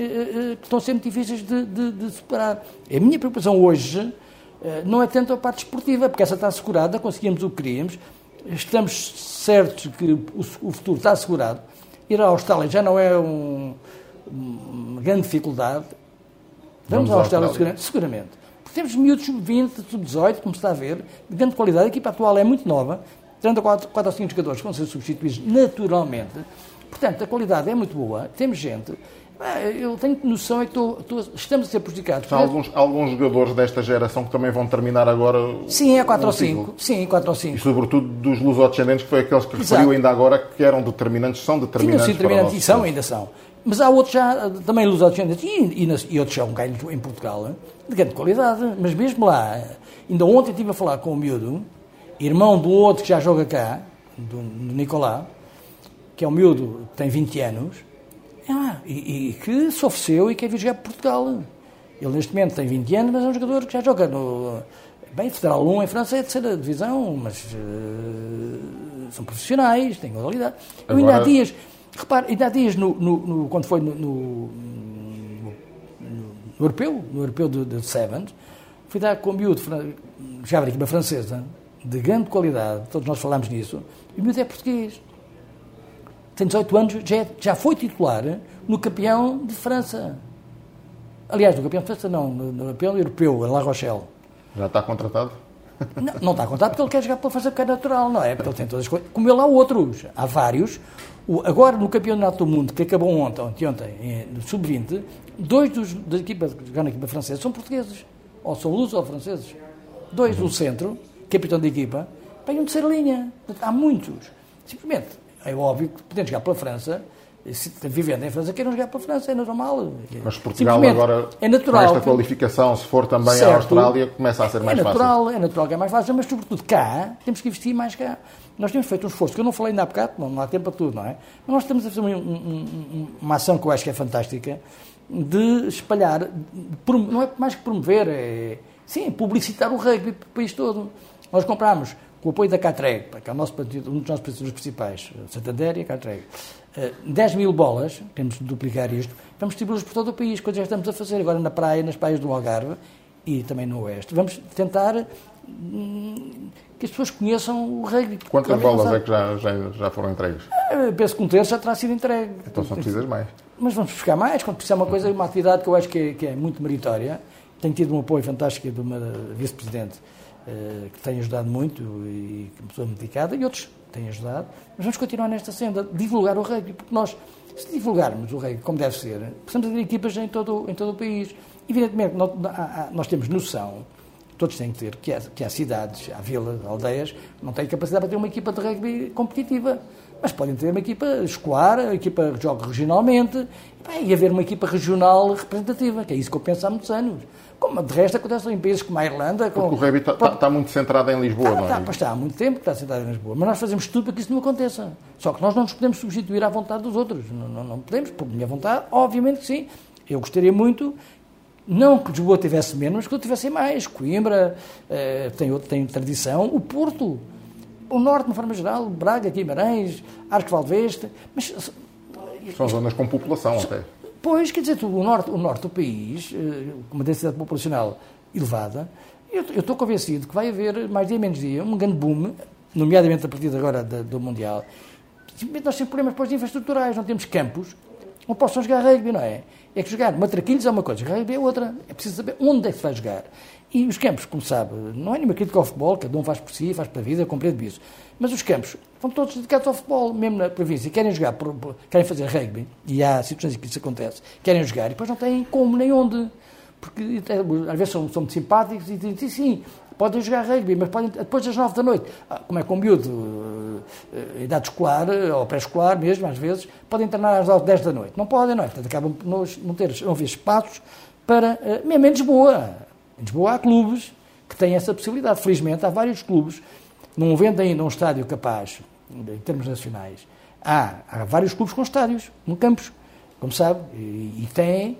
eh, que estão sempre difíceis de, de, de superar. A minha preocupação hoje eh, não é tanto a parte esportiva, porque essa está assegurada, conseguimos o que queríamos, estamos certos que o, futuro está assegurado. Ir à Austrália já não é um- uma grande dificuldade. Vamos, Vamos à à Austrália, Austrália. seguramente. seguramente. Temos miúdos sub-20, sub-18, como se está a ver, de grande qualidade. A equipa atual é muito nova, tendo 4, ou 5 jogadores que vão ser substituídos naturalmente. Portanto, a qualidade é muito boa, temos gente. Ah, Eu tenho noção é que estou- estou- estamos a ser prejudicados. Há alguns, alguns jogadores desta geração que também vão terminar agora. Sim, é 4 o ou ciclo. 5. Sim, 4 ou E 5. sobretudo dos lusodescendentes, que foi aqueles que Exato. referiu ainda agora que eram determinantes, são determinantes. o determinantes e são, ainda são. Mas há outros já, também lusodescendentes, e, e, nas- e outros são ganhos em Portugal, de grande qualidade. Mas mesmo lá, ainda ontem estive a falar com o miúdo, irmão do outro que já joga cá, do, do Nicolá, que é um miúdo que tem 20 anos, é e, e que se ofereceu e quer vir jogar para Portugal. Ele neste momento tem 20 anos, mas é um jogador que já joga no. Bem, Federal 1 em França é a terceira divisão, mas eh, são profissionais, têm qualidade. Eu ainda há Agora- dias, repare, ainda há dias, no, no- no- quando foi no, no- europeu, no europeu de, de Sevens, fui dar com o miúdo, já era equipa francesa, de grande qualidade, todos nós falámos nisso, e o miúdo é português tem 18 anos, já, é- já foi titular no campeão de França. Aliás, no campeão de França não, no, no campeão europeu, em La Rochelle. Já está contratado? Não, não está a contar porque ele quer jogar pela França porque é natural, não é? Porque ele tem todas as coisas. Como ele há outros, há vários. O- agora, no Campeonato do Mundo, que acabou ontem, ontem, ontem em- no Sub-20, dois dos, da equipa que jogaram na equipa francesa são portugueses. Ou são lusos ou franceses. Dois do centro, capitão da equipa, vêm um terceira linha. Há muitos. Simplesmente, é óbvio que podem jogar pela França, se vivendo em França, queiram jogar pela França, é normal. Mas Portugal agora, é com natural esta que- qualificação, se for também Certo. à Austrália, começa a ser mais é fácil. natural, é natural que é mais fácil, mas sobretudo cá, temos que investir mais cá. Nós temos feito um esforço, que eu não falei ainda há bocado, não, não há tempo para tudo, não é? Mas nós estamos a fazer um- um- um- uma ação que eu acho que é fantástica, de espalhar, de não é mais que promover, é, sim, publicitar o rugby para o país todo. Nós comprámos, com o apoio da Catreg, que é o nosso partido, um dos nossos partidos principais, Santander e a Catreg, 10 mil bolas, temos de duplicar isto, vamos distribuí-las por todo o país, coisas que estamos a fazer agora na praia, nas praias do Algarve e também no Oeste. Vamos tentar hum, que as pessoas conheçam o rugby. Quantas bolas é que já, já, já foram entregues? Eu penso que um terço já terá sido entregue. Então só precisas mais. Mas vamos buscar mais, quando precisar uma coisa, uma atividade que eu acho que é, que é muito meritória. Tenho tido um apoio fantástico de uma vice-presidente eh, que tem ajudado muito e que é uma pessoa medicada, e outros têm ajudado. Mas vamos continuar nesta senda, divulgar o rugby, porque nós, se divulgarmos o rugby como deve ser, precisamos ter equipas em todo, em todo o país. Evidentemente, nós, temos noção, todos têm que ter, que há, que há cidades, há vilas, aldeias, não têm capacidade para ter uma equipa de rugby competitiva. Mas podem ter uma equipa escolar, a equipa que joga regionalmente, e, haver uma equipa regional representativa, que é isso que eu penso há muitos anos. Como de resto acontece em países como a Irlanda. Com, Porque o rugby está está muito centrado em Lisboa, Está, não é? está há muito tempo que está sentado em Lisboa, mas nós fazemos tudo para que isso não aconteça. Só que nós não nos podemos substituir à vontade dos outros. Não, não, não podemos, por minha vontade, obviamente que sim. Eu gostaria muito, não que Lisboa tivesse menos, mas que eu tivesse mais. Coimbra eh, tem, outro- tem tradição, o Porto, o Norte, de uma forma geral, Braga, Guimarães, Arcos Valdeveste, mas São zonas com população até. Pois, quer dizer, o, norte, o norte do país, eh, com uma densidade populacional elevada, eu, eu estou convencido que vai haver, mais dia menos dia, um grande boom, nomeadamente a partir de agora da- do Mundial, Simplesmente nós temos problemas depois de infraestruturais, não temos campos, não possam jogar rugby, não é? É que jogar matraquilhos é uma coisa, rugby é outra. É preciso saber onde é que se vai jogar. E os campos, como sabe, não é nenhuma crítica ao futebol, cada um faz por si, faz para a vida, compreendo isso. Mas os campos estão todos dedicados ao futebol, mesmo na província. Querem jogar, por- por- querem fazer rugby, e há situações em que isso acontece, querem jogar e depois não têm como nem onde. Porque até, às vezes são, são muito simpáticos e dizem, sim, podem jogar rugby, mas podem, depois das nove da noite, Ah, como é com miúdo, eh, idade escolar, eh, ou pré-escolar mesmo, às vezes, podem treinar às 10 da noite. Não podem, não é? Portanto, acabam por não, ter, não haver espaços para, eh, mesmo em Lisboa. Em Lisboa há clubes que têm essa possibilidade. Felizmente, há vários clubes, não havendo ainda um estádio capaz, em termos nacionais, há, há vários clubes com estádios, no campos, como sabe, e, e têm,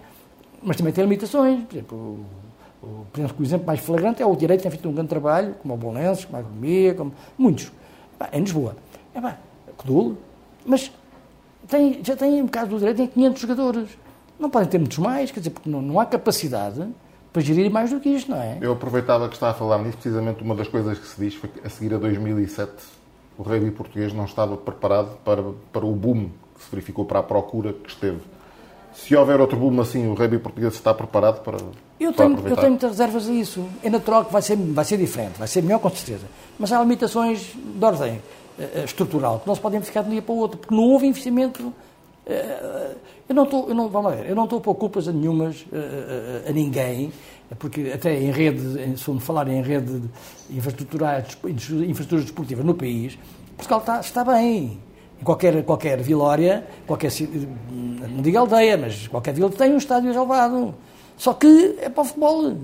mas também têm limitações. Por exemplo, o, o, por exemplo, o exemplo mais flagrante é o Direito, tem feito um grande trabalho, como o Bolenses, como a Agronomia, como muitos, em Lisboa. Epá, Codul, mas tem, já tem, no caso do Direito, tem 500 jogadores. Não podem ter muitos mais, quer dizer, porque não, não há capacidade para gerir mais do que isto, não é? Eu aproveitava que está a falar nisso, precisamente uma das coisas que se diz foi que a seguir a 2007 o rugby português não estava preparado para, para o boom que se verificou, para a procura que esteve. Se houver outro boom assim, o rugby português está preparado para, Eu para tenho, eu aproveitar? tenho muitas reservas a isso. É natural que vai ser, vai ser diferente, vai ser melhor com certeza. Mas há limitações de ordem eh, eh, estrutural que não se podem ficar de um dia para o outro, porque não houve investimento. Eh, Eu não estou, eu não, vamos lá ver, eu não estou a pôr culpas a nenhumas eh, eh, a ninguém, porque até em rede, se formos falar em rede de infraestruturais, infraestruturas desportivas no país, Portugal está, está bem. Em qualquer, qualquer vilória, qualquer, não digo aldeia, mas qualquer vila tem um estádio elevado. Só que é para o futebol.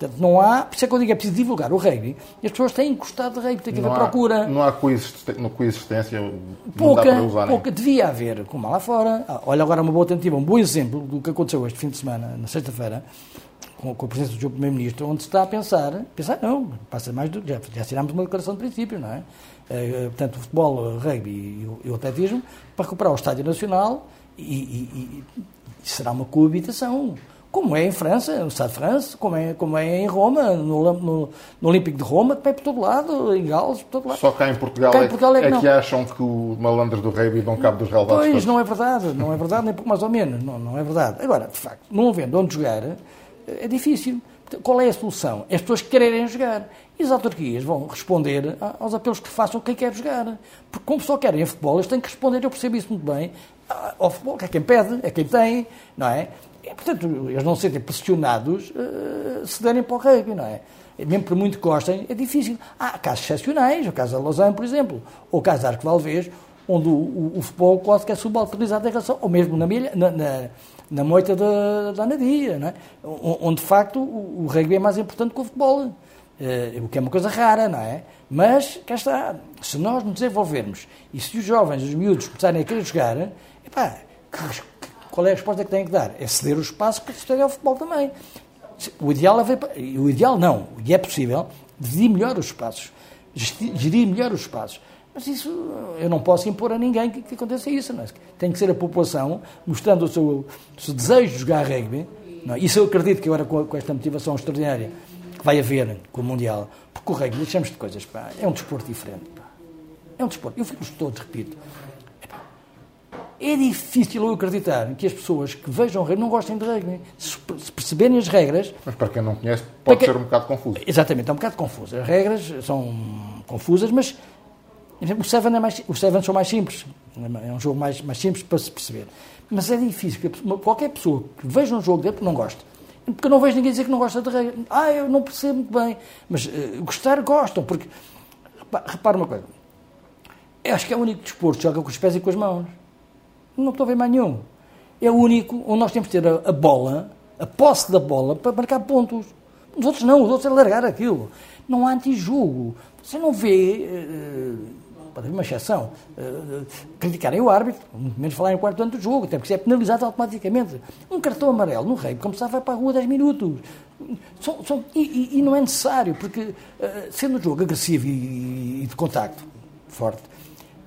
Portanto, não há, por isso é que eu digo, é preciso divulgar o rugby. E as pessoas têm gostado de rugby, tem que haver Não há, procura. não há coexistência, não dá Pouca, para usar, pouca, devia haver, como há lá fora. Ah, olha agora uma boa tentativa, um bom exemplo do que aconteceu este fim de semana, na sexta-feira, com, com a presença do. Primeiro-Ministro, onde se está a pensar, pensar não, passa mais do já, já assinámos uma declaração de princípio, não é? Eh, portanto, o futebol, o rugby e o, e o atletismo, para recuperar o Estádio Nacional e, e- e será uma coabitação. Como é em França, no Estado de França, como é, como é em Roma, no, no, no Olímpico de Roma, que vai por todo lado, em Gales, por todo lado. Só cá em Portugal, Cá em é, que- Portugal é que é não. que acham que os malandros do rugby dão cabo dos relevados Pois, todos. não é verdade, não é verdade, nem pouco mais ou menos, não, não é verdade. Agora, de facto, não havendo onde jogar, é difícil. Qual é a solução? É as pessoas quererem jogar. E as autarquias vão responder aos apelos que façam quem quer jogar. Porque como só querem futebol, eles têm que responder, eu percebo isso muito bem, ao futebol, que é quem pede, é quem tem, não é? E, portanto, eles não se sentem pressionados eh, se derem para o rugby, não é? Mesmo por muito que gostem, é difícil. Há casos excepcionais, o caso da Lausanne, por exemplo, ou o caso da Arco Valvez, onde o, o- o futebol quase que é subalternizado em relação, ou mesmo na, milha, na, na, na moita da, da Anadia, não é? Onde de facto o, o rugby é mais importante que o futebol, Eh, o que é uma coisa rara, não é? Mas, cá está, se nós nos desenvolvermos e se os jovens, os miúdos, começarem a querer jogar, epá, que qual é a resposta que têm que dar? É ceder o espaço para se ter ao futebol também. O ideal é ver, o ideal não, e é possível, dividir melhor os espaços, gerir melhor os espaços. Mas isso eu não posso impor a ninguém que, que aconteça isso. Não é? Tem que ser a população mostrando o seu, o seu desejo de jogar rugby. Não é? Isso eu acredito que agora com, com esta motivação extraordinária que vai haver com o Mundial, porque o rugby, deixamos de coisas, pá, é um desporto diferente. Pá. É um desporto. Eu fico todos, repito. É difícil eu acreditar que as pessoas que vejam rugby não gostem de rugby. Se, perceberem as regras, Mas para quem não conhece, pode Para ser um bocado confuso. Exatamente, é um bocado confuso. As regras são confusas, mas o Seven, é mais, os Seven são mais simples. É um jogo mais, mais simples para se perceber. Mas é difícil. que Qualquer pessoa que veja um jogo dele não gosta. Porque eu não vejo ninguém dizer que não gosta de regra. Ah, eu não percebo muito bem. Mas eh, gostar, gostam. Porque, repa- repara uma coisa. Eu acho que é o único desporto que joga com os pés e com as mãos. Não estou a ver mais nenhum. É o único onde nós temos que ter a, a bola, a posse da bola, para marcar pontos. Os outros não, os outros é largar aquilo. Não há antijogo. Você não vê, eh, pode haver uma exceção, eh, criticarem o árbitro, menos falar em quarto ano do jogo, até porque isso é penalizado automaticamente. Um cartão amarelo no rei, como sabe, vai para a rua 10 minutos. São- são- e, e- não é necessário, porque eh, sendo um jogo agressivo e, e de contacto forte,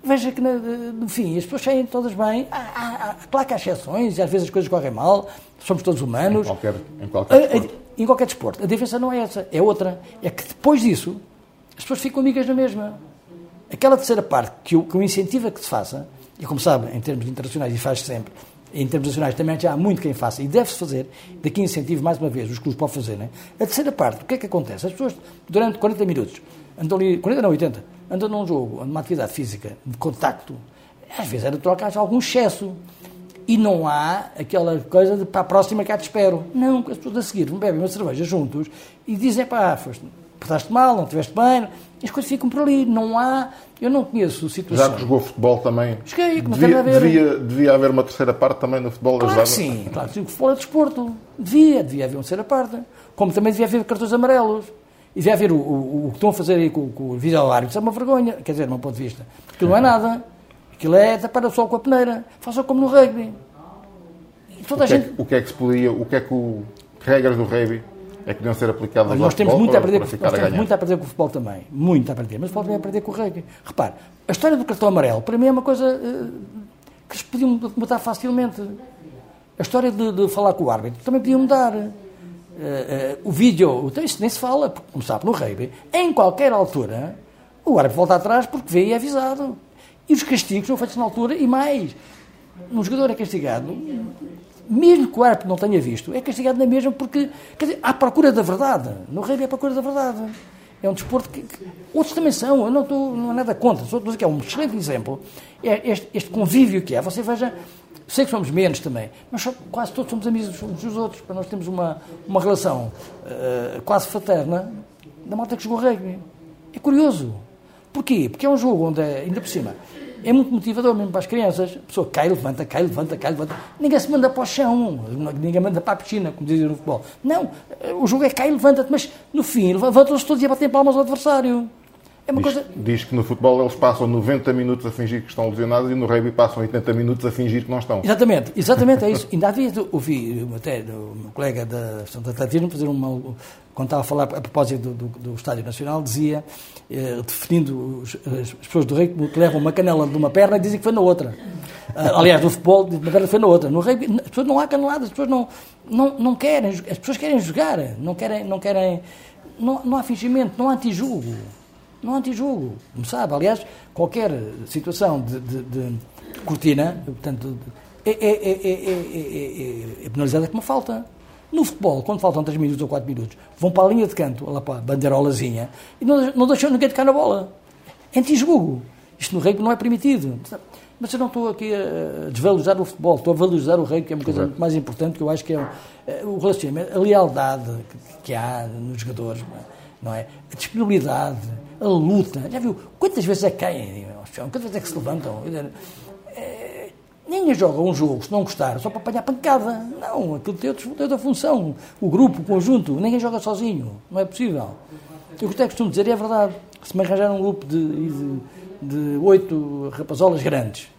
veja que, no fim, as pessoas saem todas bem. Há, há, há, claro que há exceções, e às vezes as coisas correm mal, somos todos humanos. Em qualquer, em qualquer desporto. em qualquer desporto. A diferença não é essa, é outra. É que depois disso, as pessoas ficam amigas na mesma. Aquela terceira parte que o, que o incentiva que se faça, E como sabe, em termos internacionais, e faz sempre, em termos nacionais também já há muito quem faça, e deve-se fazer, daqui incentivo mais uma vez, os clubes podem fazer, né? A terceira parte, o que é que acontece? As pessoas, durante 40 minutos, andam ali, 40 não, 80, andam num jogo, numa atividade física, de contacto, às vezes natural que haja algum excesso. E não há aquela coisa de para a próxima cá te espero. Não, as pessoas a seguir bebem uma cerveja juntos e dizem, pá, foste, portaste mal, não estiveste bem, as coisas ficam por ali. Não há, eu não conheço situações. Já que jogou futebol também. Não devia, a ver. devia, devia haver uma terceira parte também no futebol. Claro ajudava? sim, claro que sim. O futebol é desporto. Devia, devia haver uma terceira parte. Como também devia haver cartões amarelos. E devia haver o, o, o que estão a fazer aí com, com o vídeo árbitro. Isso é uma vergonha, quer dizer, do meu ponto de vista. Aquilo não é nada. Aquilo é tapar o sol com a peneira. Façam como no rugby. E toda O a que, é gente. que, o que é que se podia, o que é que o, que regras do rugby é que deviam ser aplicadas Olha, nós temos futebol muito a aprender, com, nós temos ganhar? muito a aprender com o futebol também. Muito a aprender. Mas o futebol também a aprender com o rugby. Repare, a história do cartão amarelo, para mim, é uma coisa eh, que eles podiam mudar facilmente. A história de, de falar com o árbitro também podiam mudar. Eh, o vídeo, então isso nem se fala, como sabe, no rugby, em qualquer altura, o árbitro volta atrás porque vê e é avisado. E os castigos são feitos na altura e mais. Um jogador é castigado, mesmo que o árbitro não tenha visto, é castigado na mesma porque, quer dizer, há procura da verdade. No rugby é procura da verdade. É um desporto que, que outros também são, eu não estou não é nada contra, só estou a dizer que é um excelente exemplo. É este, este convívio que é, você veja, sei que somos menos também, mas quase todos somos amigos uns dos outros, para nós temos uma, uma relação eh, quase fraterna da malta que jogou rugby. É curioso. Porquê? Porque é um jogo onde, é, ainda por cima, é muito motivador mesmo para as crianças. A pessoa cai, levanta, cai, levanta, cai, levanta. Ninguém se manda para o chão, ninguém manda para a piscina, como dizem no futebol. Não, o jogo é cai, levanta-te, mas no fim levantam-se todos e batem palmas ao adversário. É uma Diz, coisa. diz que no futebol eles passam 90 minutos a fingir que estão lesionados e no rugby passam 80 minutos a fingir que não estão. Exatamente, exatamente, é isso. Ainda havia, ouvi até o meu colega da de Atletismo fazer uma. Quando estava a falar a propósito do, do, do Estádio Nacional, dizia, eh, definindo os- as pessoas do rugby que levam uma canela de uma perna e dizem que foi na outra. Ah, aliás, no futebol, de uma perna foi na outra. No rugby, as pessoas não há caneladas, as pessoas não, não, não querem, as pessoas querem jogar, não querem. Não, querem, não, não há fingimento, não há antijugo. Não há antijugo, como sabe. Aliás, qualquer situação de, de- de cortina, portanto, é, é, é, é, é- é- é penalizada com uma falta. No futebol, quando faltam 3 minutos ou 4 minutos, vão para a linha de canto, lá para a bandeirolazinha, e não, não deixam ninguém tocar na bola. É antijogo. Isto no rugby não é permitido. Mas eu não estou aqui a desvalorizar o futebol, estou a valorizar o rugby, que é uma coisa muito mais importante, que eu acho que é o- relacionamento, a lealdade que há nos jogadores, não é? A disponibilidade, a luta. Já viu? Quantas vezes é que caem ao chão? Quantas vezes é que se levantam? É, Ninguém joga um jogo, se não gostar, só para apanhar pancada. Não, aquilo tem, outros, tem outra função. O grupo, o conjunto, ninguém joga sozinho. Não é possível. Eu até costumo dizer, e é verdade, se me arranjar um grupo de, de, oito rapazolas grandes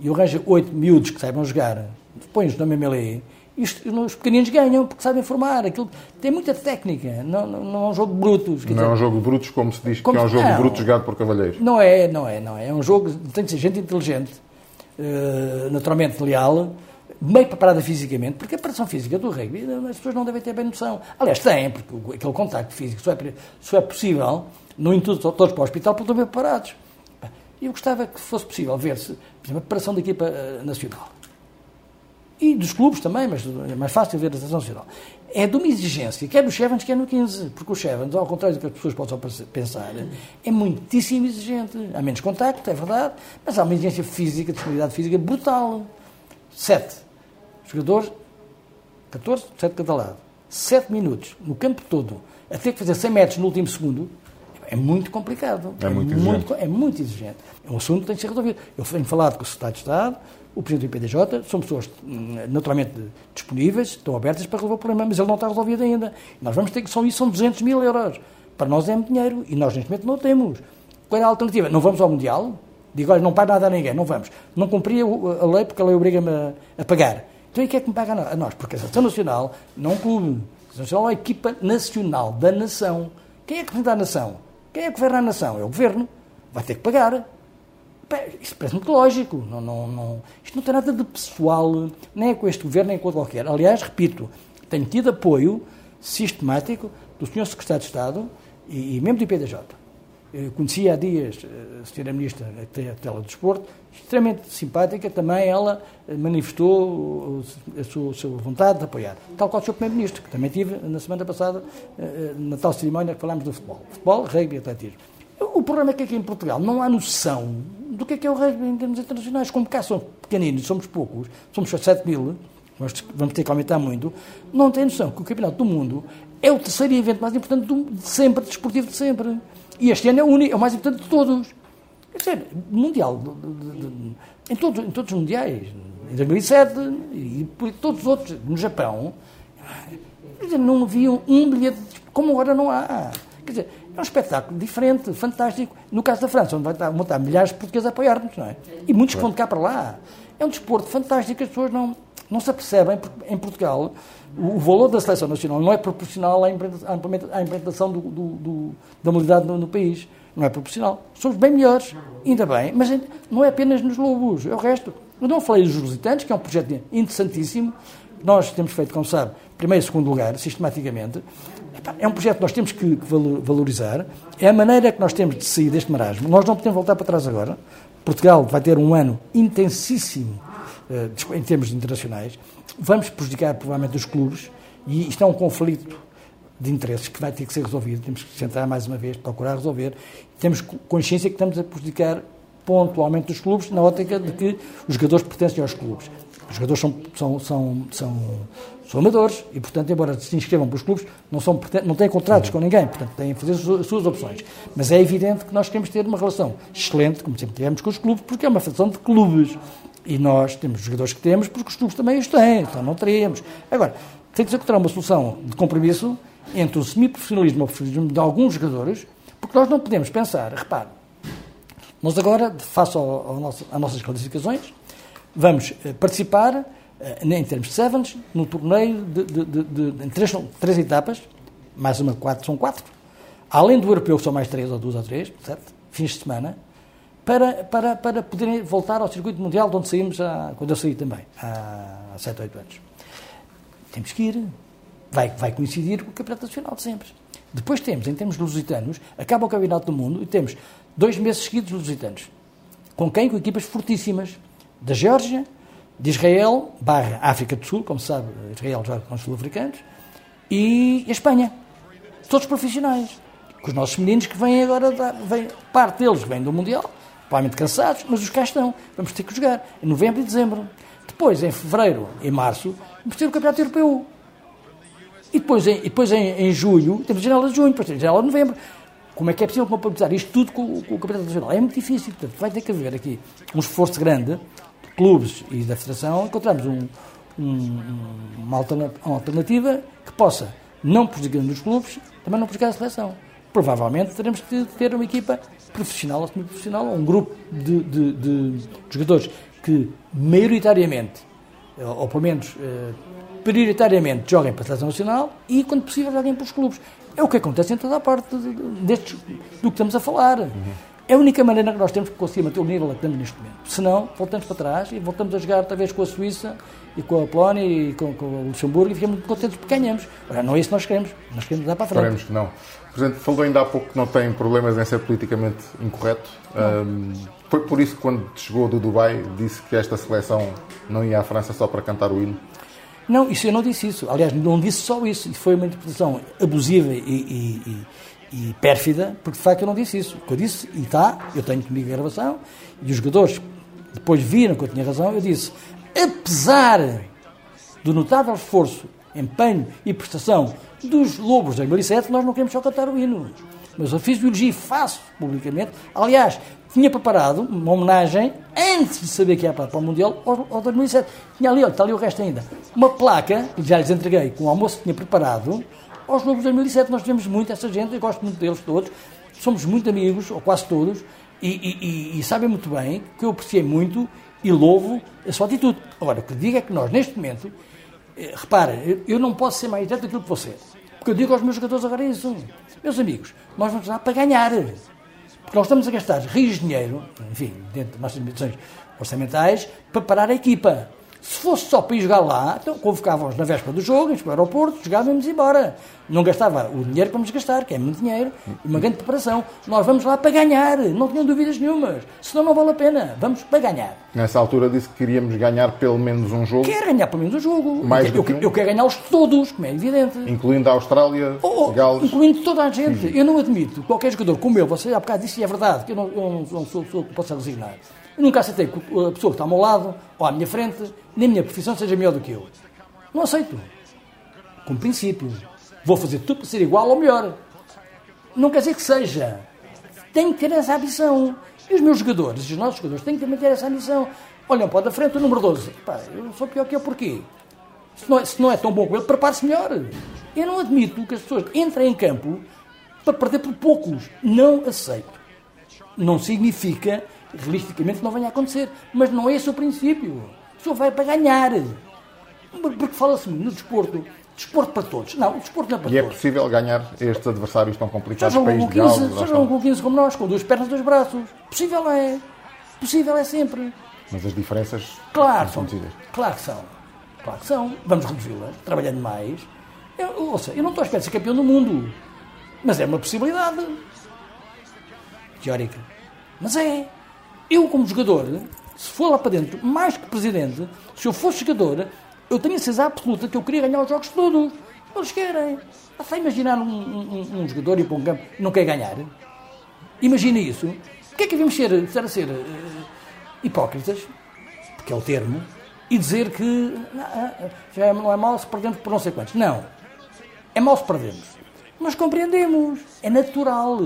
e eu arranjo oito miúdos que saibam jogar, põe-os na MMLE, os, os pequeninos ganham porque sabem formar. Aquilo tem muita técnica, não, não, não é um jogo de brutos. Não é dizer, um jogo de brutos como se diz Como que é um jogo de não. brutos jogado por cavalheiros. não é, não é, não é. É um jogo, tem de ser gente inteligente, eh, naturalmente leal, meio preparada fisicamente, porque a preparação física do rugby as pessoas não devem ter bem noção. Aliás, têm, porque aquele contacto físico só é, só é possível, no intuito todos para o hospital, porque estão bem preparados. Eu gostava que fosse possível ver-se, por exemplo, a preparação da equipa eh, nacional. E dos clubes também, mas é mais fácil ver a seleção nacional. É de uma exigência, quer no Chevans, quer no 15, porque o Chevans, ao contrário do que as pessoas possam pensar, é muitíssimo exigente. Há menos contacto, é verdade, mas há uma exigência física, disponibilidade física brutal. Sete jogadores, 14, sete de cada lado. Sete minutos no campo todo, a ter que fazer 100 metros no último segundo, é muito complicado. É muito exigente. é muito exigente. É um assunto que tem que ser resolvido. Eu tenho falado com o Secretário de Estado, o Presidente do IPDJ, são pessoas hum, naturalmente disponíveis, estão abertas para resolver o problema, mas ele não está resolvido ainda. Nós vamos ter que, são isso, são 200 mil euros. Para nós é muito dinheiro e nós neste momento não temos. Qual é a alternativa? Não vamos ao Mundial? Digo, olha, não paga nada a ninguém, não vamos. Não cumpria o- a lei porque a lei obriga-me a, a pagar. Então e quem é que me paga a nós? Porque a Seleção Nacional não é um clube. A Seleção Nacional é a equipa nacional da nação. Quem é que representa a nação? Quem é que governa a nação? É o governo. Vai ter que pagar. Pá, Isto parece muito lógico. Não, não, não, isto não tem nada de pessoal, nem é com este governo, nem com qualquer. Aliás, repito, tenho tido apoio sistemático do Sr. Secretário de Estado e, e mesmo do IPDJ. Eh, Conhecia há dias eh, a senhora Ministra da Tela do Desporto, extremamente simpática, também ela eh, manifestou a sua, a sua vontade de apoiar. Tal qual o Sr. Primeiro-Ministro, que também tive na semana passada, eh, na tal cerimónia que falámos do futebol. Futebol, rugby e atletismo. O problema é que aqui em Portugal não há noção do que é que é o rugby em termos internacionais. Como cá somos pequeninos, somos poucos, somos só 7 mil, nós vamos ter que aumentar muito, não tem noção que o Campeonato do Mundo é o terceiro evento mais importante do, de sempre, desportivo de sempre. E este ano é o único, é o mais importante de todos. Quer dizer, mundial, de- de- em, todos, em todos os mundiais, em 2007 e todos os outros, no Japão, não havia um bilhete, como agora não há. Quer dizer, é um espetáculo diferente, fantástico. No caso da França, onde vai vão estar milhares de portugueses a apoiar-nos, não é? E muitos que vão de cá para lá. É um desporto fantástico, as pessoas não, não se apercebem, porque em Portugal o, valor da seleção nacional não é proporcional à implementa- à implementa- à implementação do- do- do- da modalidade no, no país. Não é proporcional. Somos bem melhores, ainda bem, mas não é apenas nos Lobos, é o resto. Eu não falei dos Lusitanos, que é um projeto interessantíssimo, nós temos feito, como sabe, primeiro e segundo lugar, sistematicamente. É um projeto que nós temos que que valo- valorizar. É a maneira que nós temos de sair deste marasmo. Nós não podemos voltar para trás agora. Portugal vai ter um ano intensíssimo eh, em termos internacionais. Vamos prejudicar provavelmente os clubes e isto é um conflito de interesses que vai ter que ser resolvido. Temos que sentar mais uma vez, procurar resolver. Temos co- consciência que estamos a prejudicar pontualmente os clubes na ótica de que os jogadores pertencem aos clubes. Os jogadores são, são, são, são, são amadores e, portanto, embora se inscrevam para os clubes, não, são, não têm contratos com ninguém, portanto, têm que fazer as suas- as suas opções. Mas é evidente que nós temos que ter uma relação excelente, como sempre tivemos com os clubes, porque é uma federação de clubes. E nós temos os jogadores que temos, porque os clubes também os têm, então não teríamos. Agora, tem que encontrar uma solução de compromisso entre o semiprofissionalismo e o profissionalismo de alguns jogadores, porque nós não podemos pensar, repare, nós agora, face ao, ao nosso, às nossas classificações, vamos eh, participar, em termos de sevens, no torneio de, de- de- de- em três, três etapas, mais uma quatro, são quatro, além do europeu, são mais três ou duas ou três, certo? fins de semana, para, para, para poderem voltar ao circuito mundial de onde saímos, quando eu saí também, há 7 ou 8 anos. Temos que ir. Vai, vai coincidir com o Campeonato Nacional de sempre. Depois temos, em termos lusitanos, acaba o Campeonato do Mundo e temos dois meses seguidos lusitanos. Com quem? Com equipas fortíssimas. Da Geórgia, de Israel, barra África do Sul, como sabe, Israel joga com os sul-africanos, e a Espanha. Todos profissionais. Com os nossos meninos que vêm agora, da, vem, parte deles vem do Mundial, provavelmente cansados, mas os cá estão. Vamos ter que jogar em novembro e dezembro. Depois, em fevereiro e março, vamos ter o Campeonato Europeu. E depois, em, depois em, em julho, temos a janela de junho, depois temos a janela de novembro. Como é que é possível compatibilizar isto tudo com, com o Campeonato Nacional? É muito difícil. Portanto, vai ter que haver aqui um esforço grande de clubes e da Federação. Encontramos um, um- uma, alterna- uma alternativa que possa, não prejudicar os clubes, também não prejudicar a seleção. Provavelmente teremos que ter uma equipa profissional ou semi-profissional, ou um grupo de, de- de jogadores que maioritariamente, eh, ou pelo menos eh, prioritariamente, joguem para a Seleção Nacional e, quando possível, joguem para os clubes. É o que acontece em toda a parte de- de- destes, do que estamos a falar. É a única maneira que nós temos de conseguir manter o nível que estamos neste momento. Senão, voltamos para trás e voltamos a jogar, talvez, com a Suíça e com a Polónia e com, com o Luxemburgo e ficamos muito contentes porque ganhamos. Ora, não é isso que nós queremos. Nós queremos dar para a frente. Esperemos que não. Presidente falou ainda há pouco que não tem problemas em ser politicamente incorreto. Ahm, foi por isso que quando chegou do Dubai disse que esta seleção não ia à França só para cantar o hino. Não, isso eu não disse isso. Aliás, não disse só isso. Isso foi uma interpretação abusiva e, e- e- e pérfida, porque de facto eu não disse isso. O que eu disse, e está, eu tenho comigo a gravação, e os jogadores depois viram que eu tinha razão, eu disse, apesar do notável esforço, empenho e prestação dos Lobos de 2007, nós não queremos só cantar o hino. Mas eu fiz o elogio e faço publicamente. Aliás, tinha preparado uma homenagem, antes de saber que ia para, o Mundial, ao, ao 2007. Tinha ali, olha, está ali o resto ainda. Uma placa, que já lhes entreguei, com o almoço que tinha preparado, aos Lobos de 2007. Nós tivemos muito essa gente, eu gosto muito deles todos. Somos muito amigos, ou quase todos, e, e- e- sabem muito bem que eu apreciei muito e louvo a sua atitude. Agora, o que digo é que nós, neste momento, eh, repara, eu, não posso ser mais direto daquilo que ser. Porque eu digo aos meus jogadores agora isso. Meus amigos, nós vamos lá para ganhar. Porque nós estamos a gastar rios de dinheiro, enfim, dentro das nossas limitações orçamentais, para parar a equipa. Se fosse só para ir jogar lá, então convocávamos na véspera do jogo, íamos para o aeroporto, jogávamos e embora. Não gastava o dinheiro que vamos gastar, que é muito dinheiro, e uma grande preparação. Nós vamos lá para ganhar, não tenham dúvidas nenhumas. Senão não vale a pena. Vamos para ganhar. Nessa altura disse que queríamos ganhar pelo menos um jogo, Quero ganhar pelo menos o jogo. Mais eu, que um? eu quero ganhá-los todos, como é evidente. incluindo a Austrália, Oh, oh, Gales. incluindo toda a gente. Eu não admito qualquer jogador como eu, você há bocado disse e é verdade, que eu não, eu não- sou pessoa que possa resignar. Eu nunca aceitei a pessoa que está ao meu lado, ou à minha frente, nem a minha profissão seja melhor do que eu. Não aceito. Como princípio. Vou fazer tudo para ser igual ou melhor. Não quer dizer que seja. Tenho que ter essa ambição. E os meus jogadores, os nossos jogadores, têm que também ter essa ambição. Olham para da frente, o número 12. Pá, eu sou pior que eu, porquê? Se não, é, se não é tão bom como ele, prepare-se melhor. Eu não admito que as pessoas entrem em campo para perder por poucos. Não aceito. Não significa, realisticamente, não venha a acontecer. Mas não é esse o princípio. Senhor vai para ganhar. Porque fala-se no desporto. Desporto para todos. Não, o desporto não é para E é todos. possível ganhar estes adversários tão complicados, jogam país com de Gales, 15, já Austrália. jogam com 15 como nós, com duas pernas e dois braços. Possível é. Possível é sempre. mas as diferenças Claro, são decididas. claro que são. Claro que são. Vamos reduzi-las, trabalhando mais. Eu, ou seja, eu não estou à espera de ser campeão do mundo. Mas é uma possibilidade. Teórica. Mas é. Eu, como jogador, se for lá para dentro, mais que presidente, se eu fosse jogador, eu tenho a certeza absoluta que eu queria ganhar os jogos todos. Eles querem. Até imaginar um, um- um- jogador ir para um campo e não quer ganhar. Imagina isso. O que é que devemos ser, estar ser eh, hipócritas, porque é o termo, e dizer que ah, ah, já não é mau se perdemos por não sei quantos. Não. É mau se perdemos. Nós compreendemos. É natural.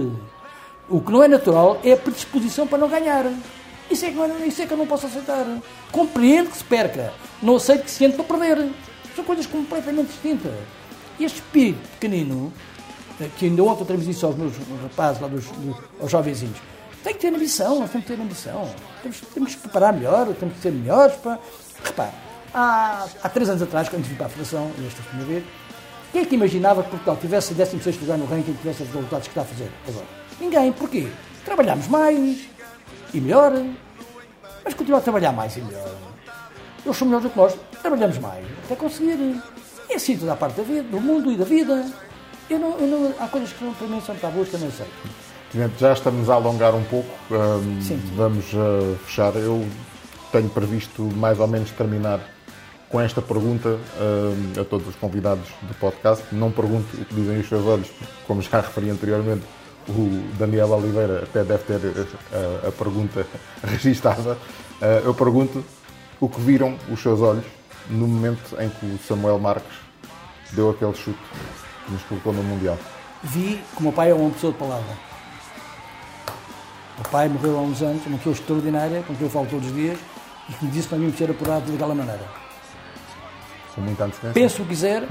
O que não é natural é a predisposição para não ganhar. Isso é é- isso é que eu não posso aceitar. Compreendo que se perca. Não aceito que se entre para perder. São coisas completamente distintas. Este espírito pequenino, eh, que ainda ontem transmiti isso aos meus rapazes, lá dos, dos- aos jovenzinhos, tem que ter ambição, nós temos que ter ambição. Temos, temos que preparar melhor, temos que ser melhores. Para... Repare, há, há três anos atrás, quando vim para a Federação, esta primeira vez, quem é que imaginava que Portugal tivesse 16 lugar no ranking e tivesse os resultados que está a fazer agora? Ninguém. Porquê? Trabalhámos mais e melhor, mas continuar a trabalhar mais e melhor. Eles são melhores do que nós, trabalhamos mais até conseguir. É assim toda a parte da vida, do mundo e da vida. Eu não, eu não- há coisas que não, para mim são tabus que eu não sei. Já estamos a alongar um pouco, hum, Sim. vamos uh, fechar. Eu tenho previsto mais ou menos terminar com esta pergunta hum, a todos os convidados do podcast. Não pergunto o que dizem os seus olhos, porque, como já referi anteriormente, o Daniel Oliveira até deve ter uh, a pergunta *laughs* registada. Uh, eu pergunto o que viram os seus olhos no momento em que o Samuel Marques deu aquele chute que nos colocou no Mundial. Vi que o meu pai é uma pessoa de palavra. O pai morreu há uns anos, uma pessoa extraordinária, com quem eu falo todos os dias, e que me disse não íamos ser apurados daquela maneira. Com muita antecedência. Pense o que quiser,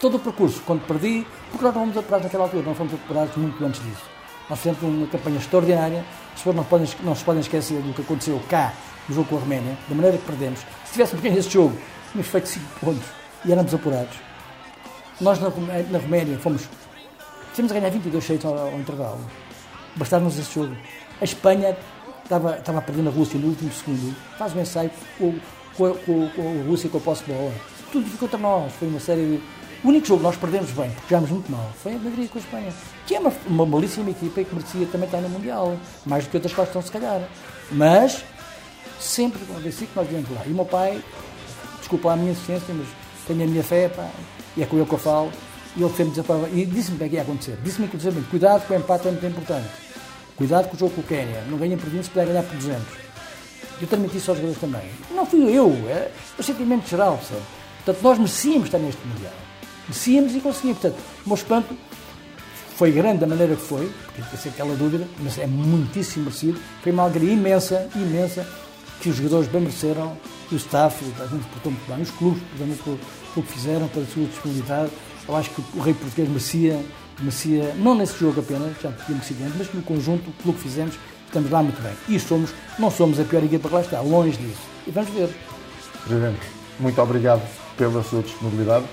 todo o percurso, quando perdi, porque nós não fomos apurados naquela altura, nós fomos apurados muito antes disso. Nós fizemos uma campanha extraordinária, as pessoas não, podem, não se podem esquecer do que aconteceu cá, no jogo com a Roménia, da maneira que perdemos. Se tivéssemos ganho esse jogo, tínhamos feito 5 pontos e éramos apurados. Nós na, na Roménia fomos, tivemos a ganhar 22 6 ao, ao intervalo. Bastava-nos esse jogo. A Espanha estava, estava a perder na Rússia no último segundo, faz um ensaio com, com, com, com a Rússia com a posse de bola. Tudo ficou contra nós, foi uma série de... O único jogo que nós perdemos bem, jogámos muito mal, foi a Madrid com a Espanha, que é uma, uma belíssima equipa e que merecia também estar no Mundial, mais do que outras que estão se calhar. Mas sempre convenci que nós viemos lá. E o meu pai, desculpa a minha insistência, mas tenho a minha fé, pá, e é com ele que eu falo, e ele sempre desaparou. E disse-me o que ia acontecer. Disse-me inclusive, cuidado que o empate é muito importante. Cuidado com o jogo com o Quénia. Não ganha por 20 se puder ganhar por 200. Eu transmiti isso aos jogadores também. Não fui eu, é o sentimento geral, percebe? Portanto, nós merecíamos estar neste Mundial. Merecíamos e conseguimos. Portanto, o meu espanto foi grande da maneira que foi, porque tem sempre aquela dúvida, mas é muitíssimo merecido. Foi uma alegria imensa, imensa, que os jogadores bem mereceram, que o staff, a gente portou muito bem, os clubes, portanto, pelo, pelo que fizeram, pela sua disponibilidade. Eu acho que o rei português merecia, merecia, não nesse jogo apenas, já tinha merecido antes, mas no conjunto, pelo que fizemos, estamos lá muito bem. E somos, não somos a pior equipa que lá está, longe disso. E vamos ver. Presidente, muito obrigado pela sua disponibilidade.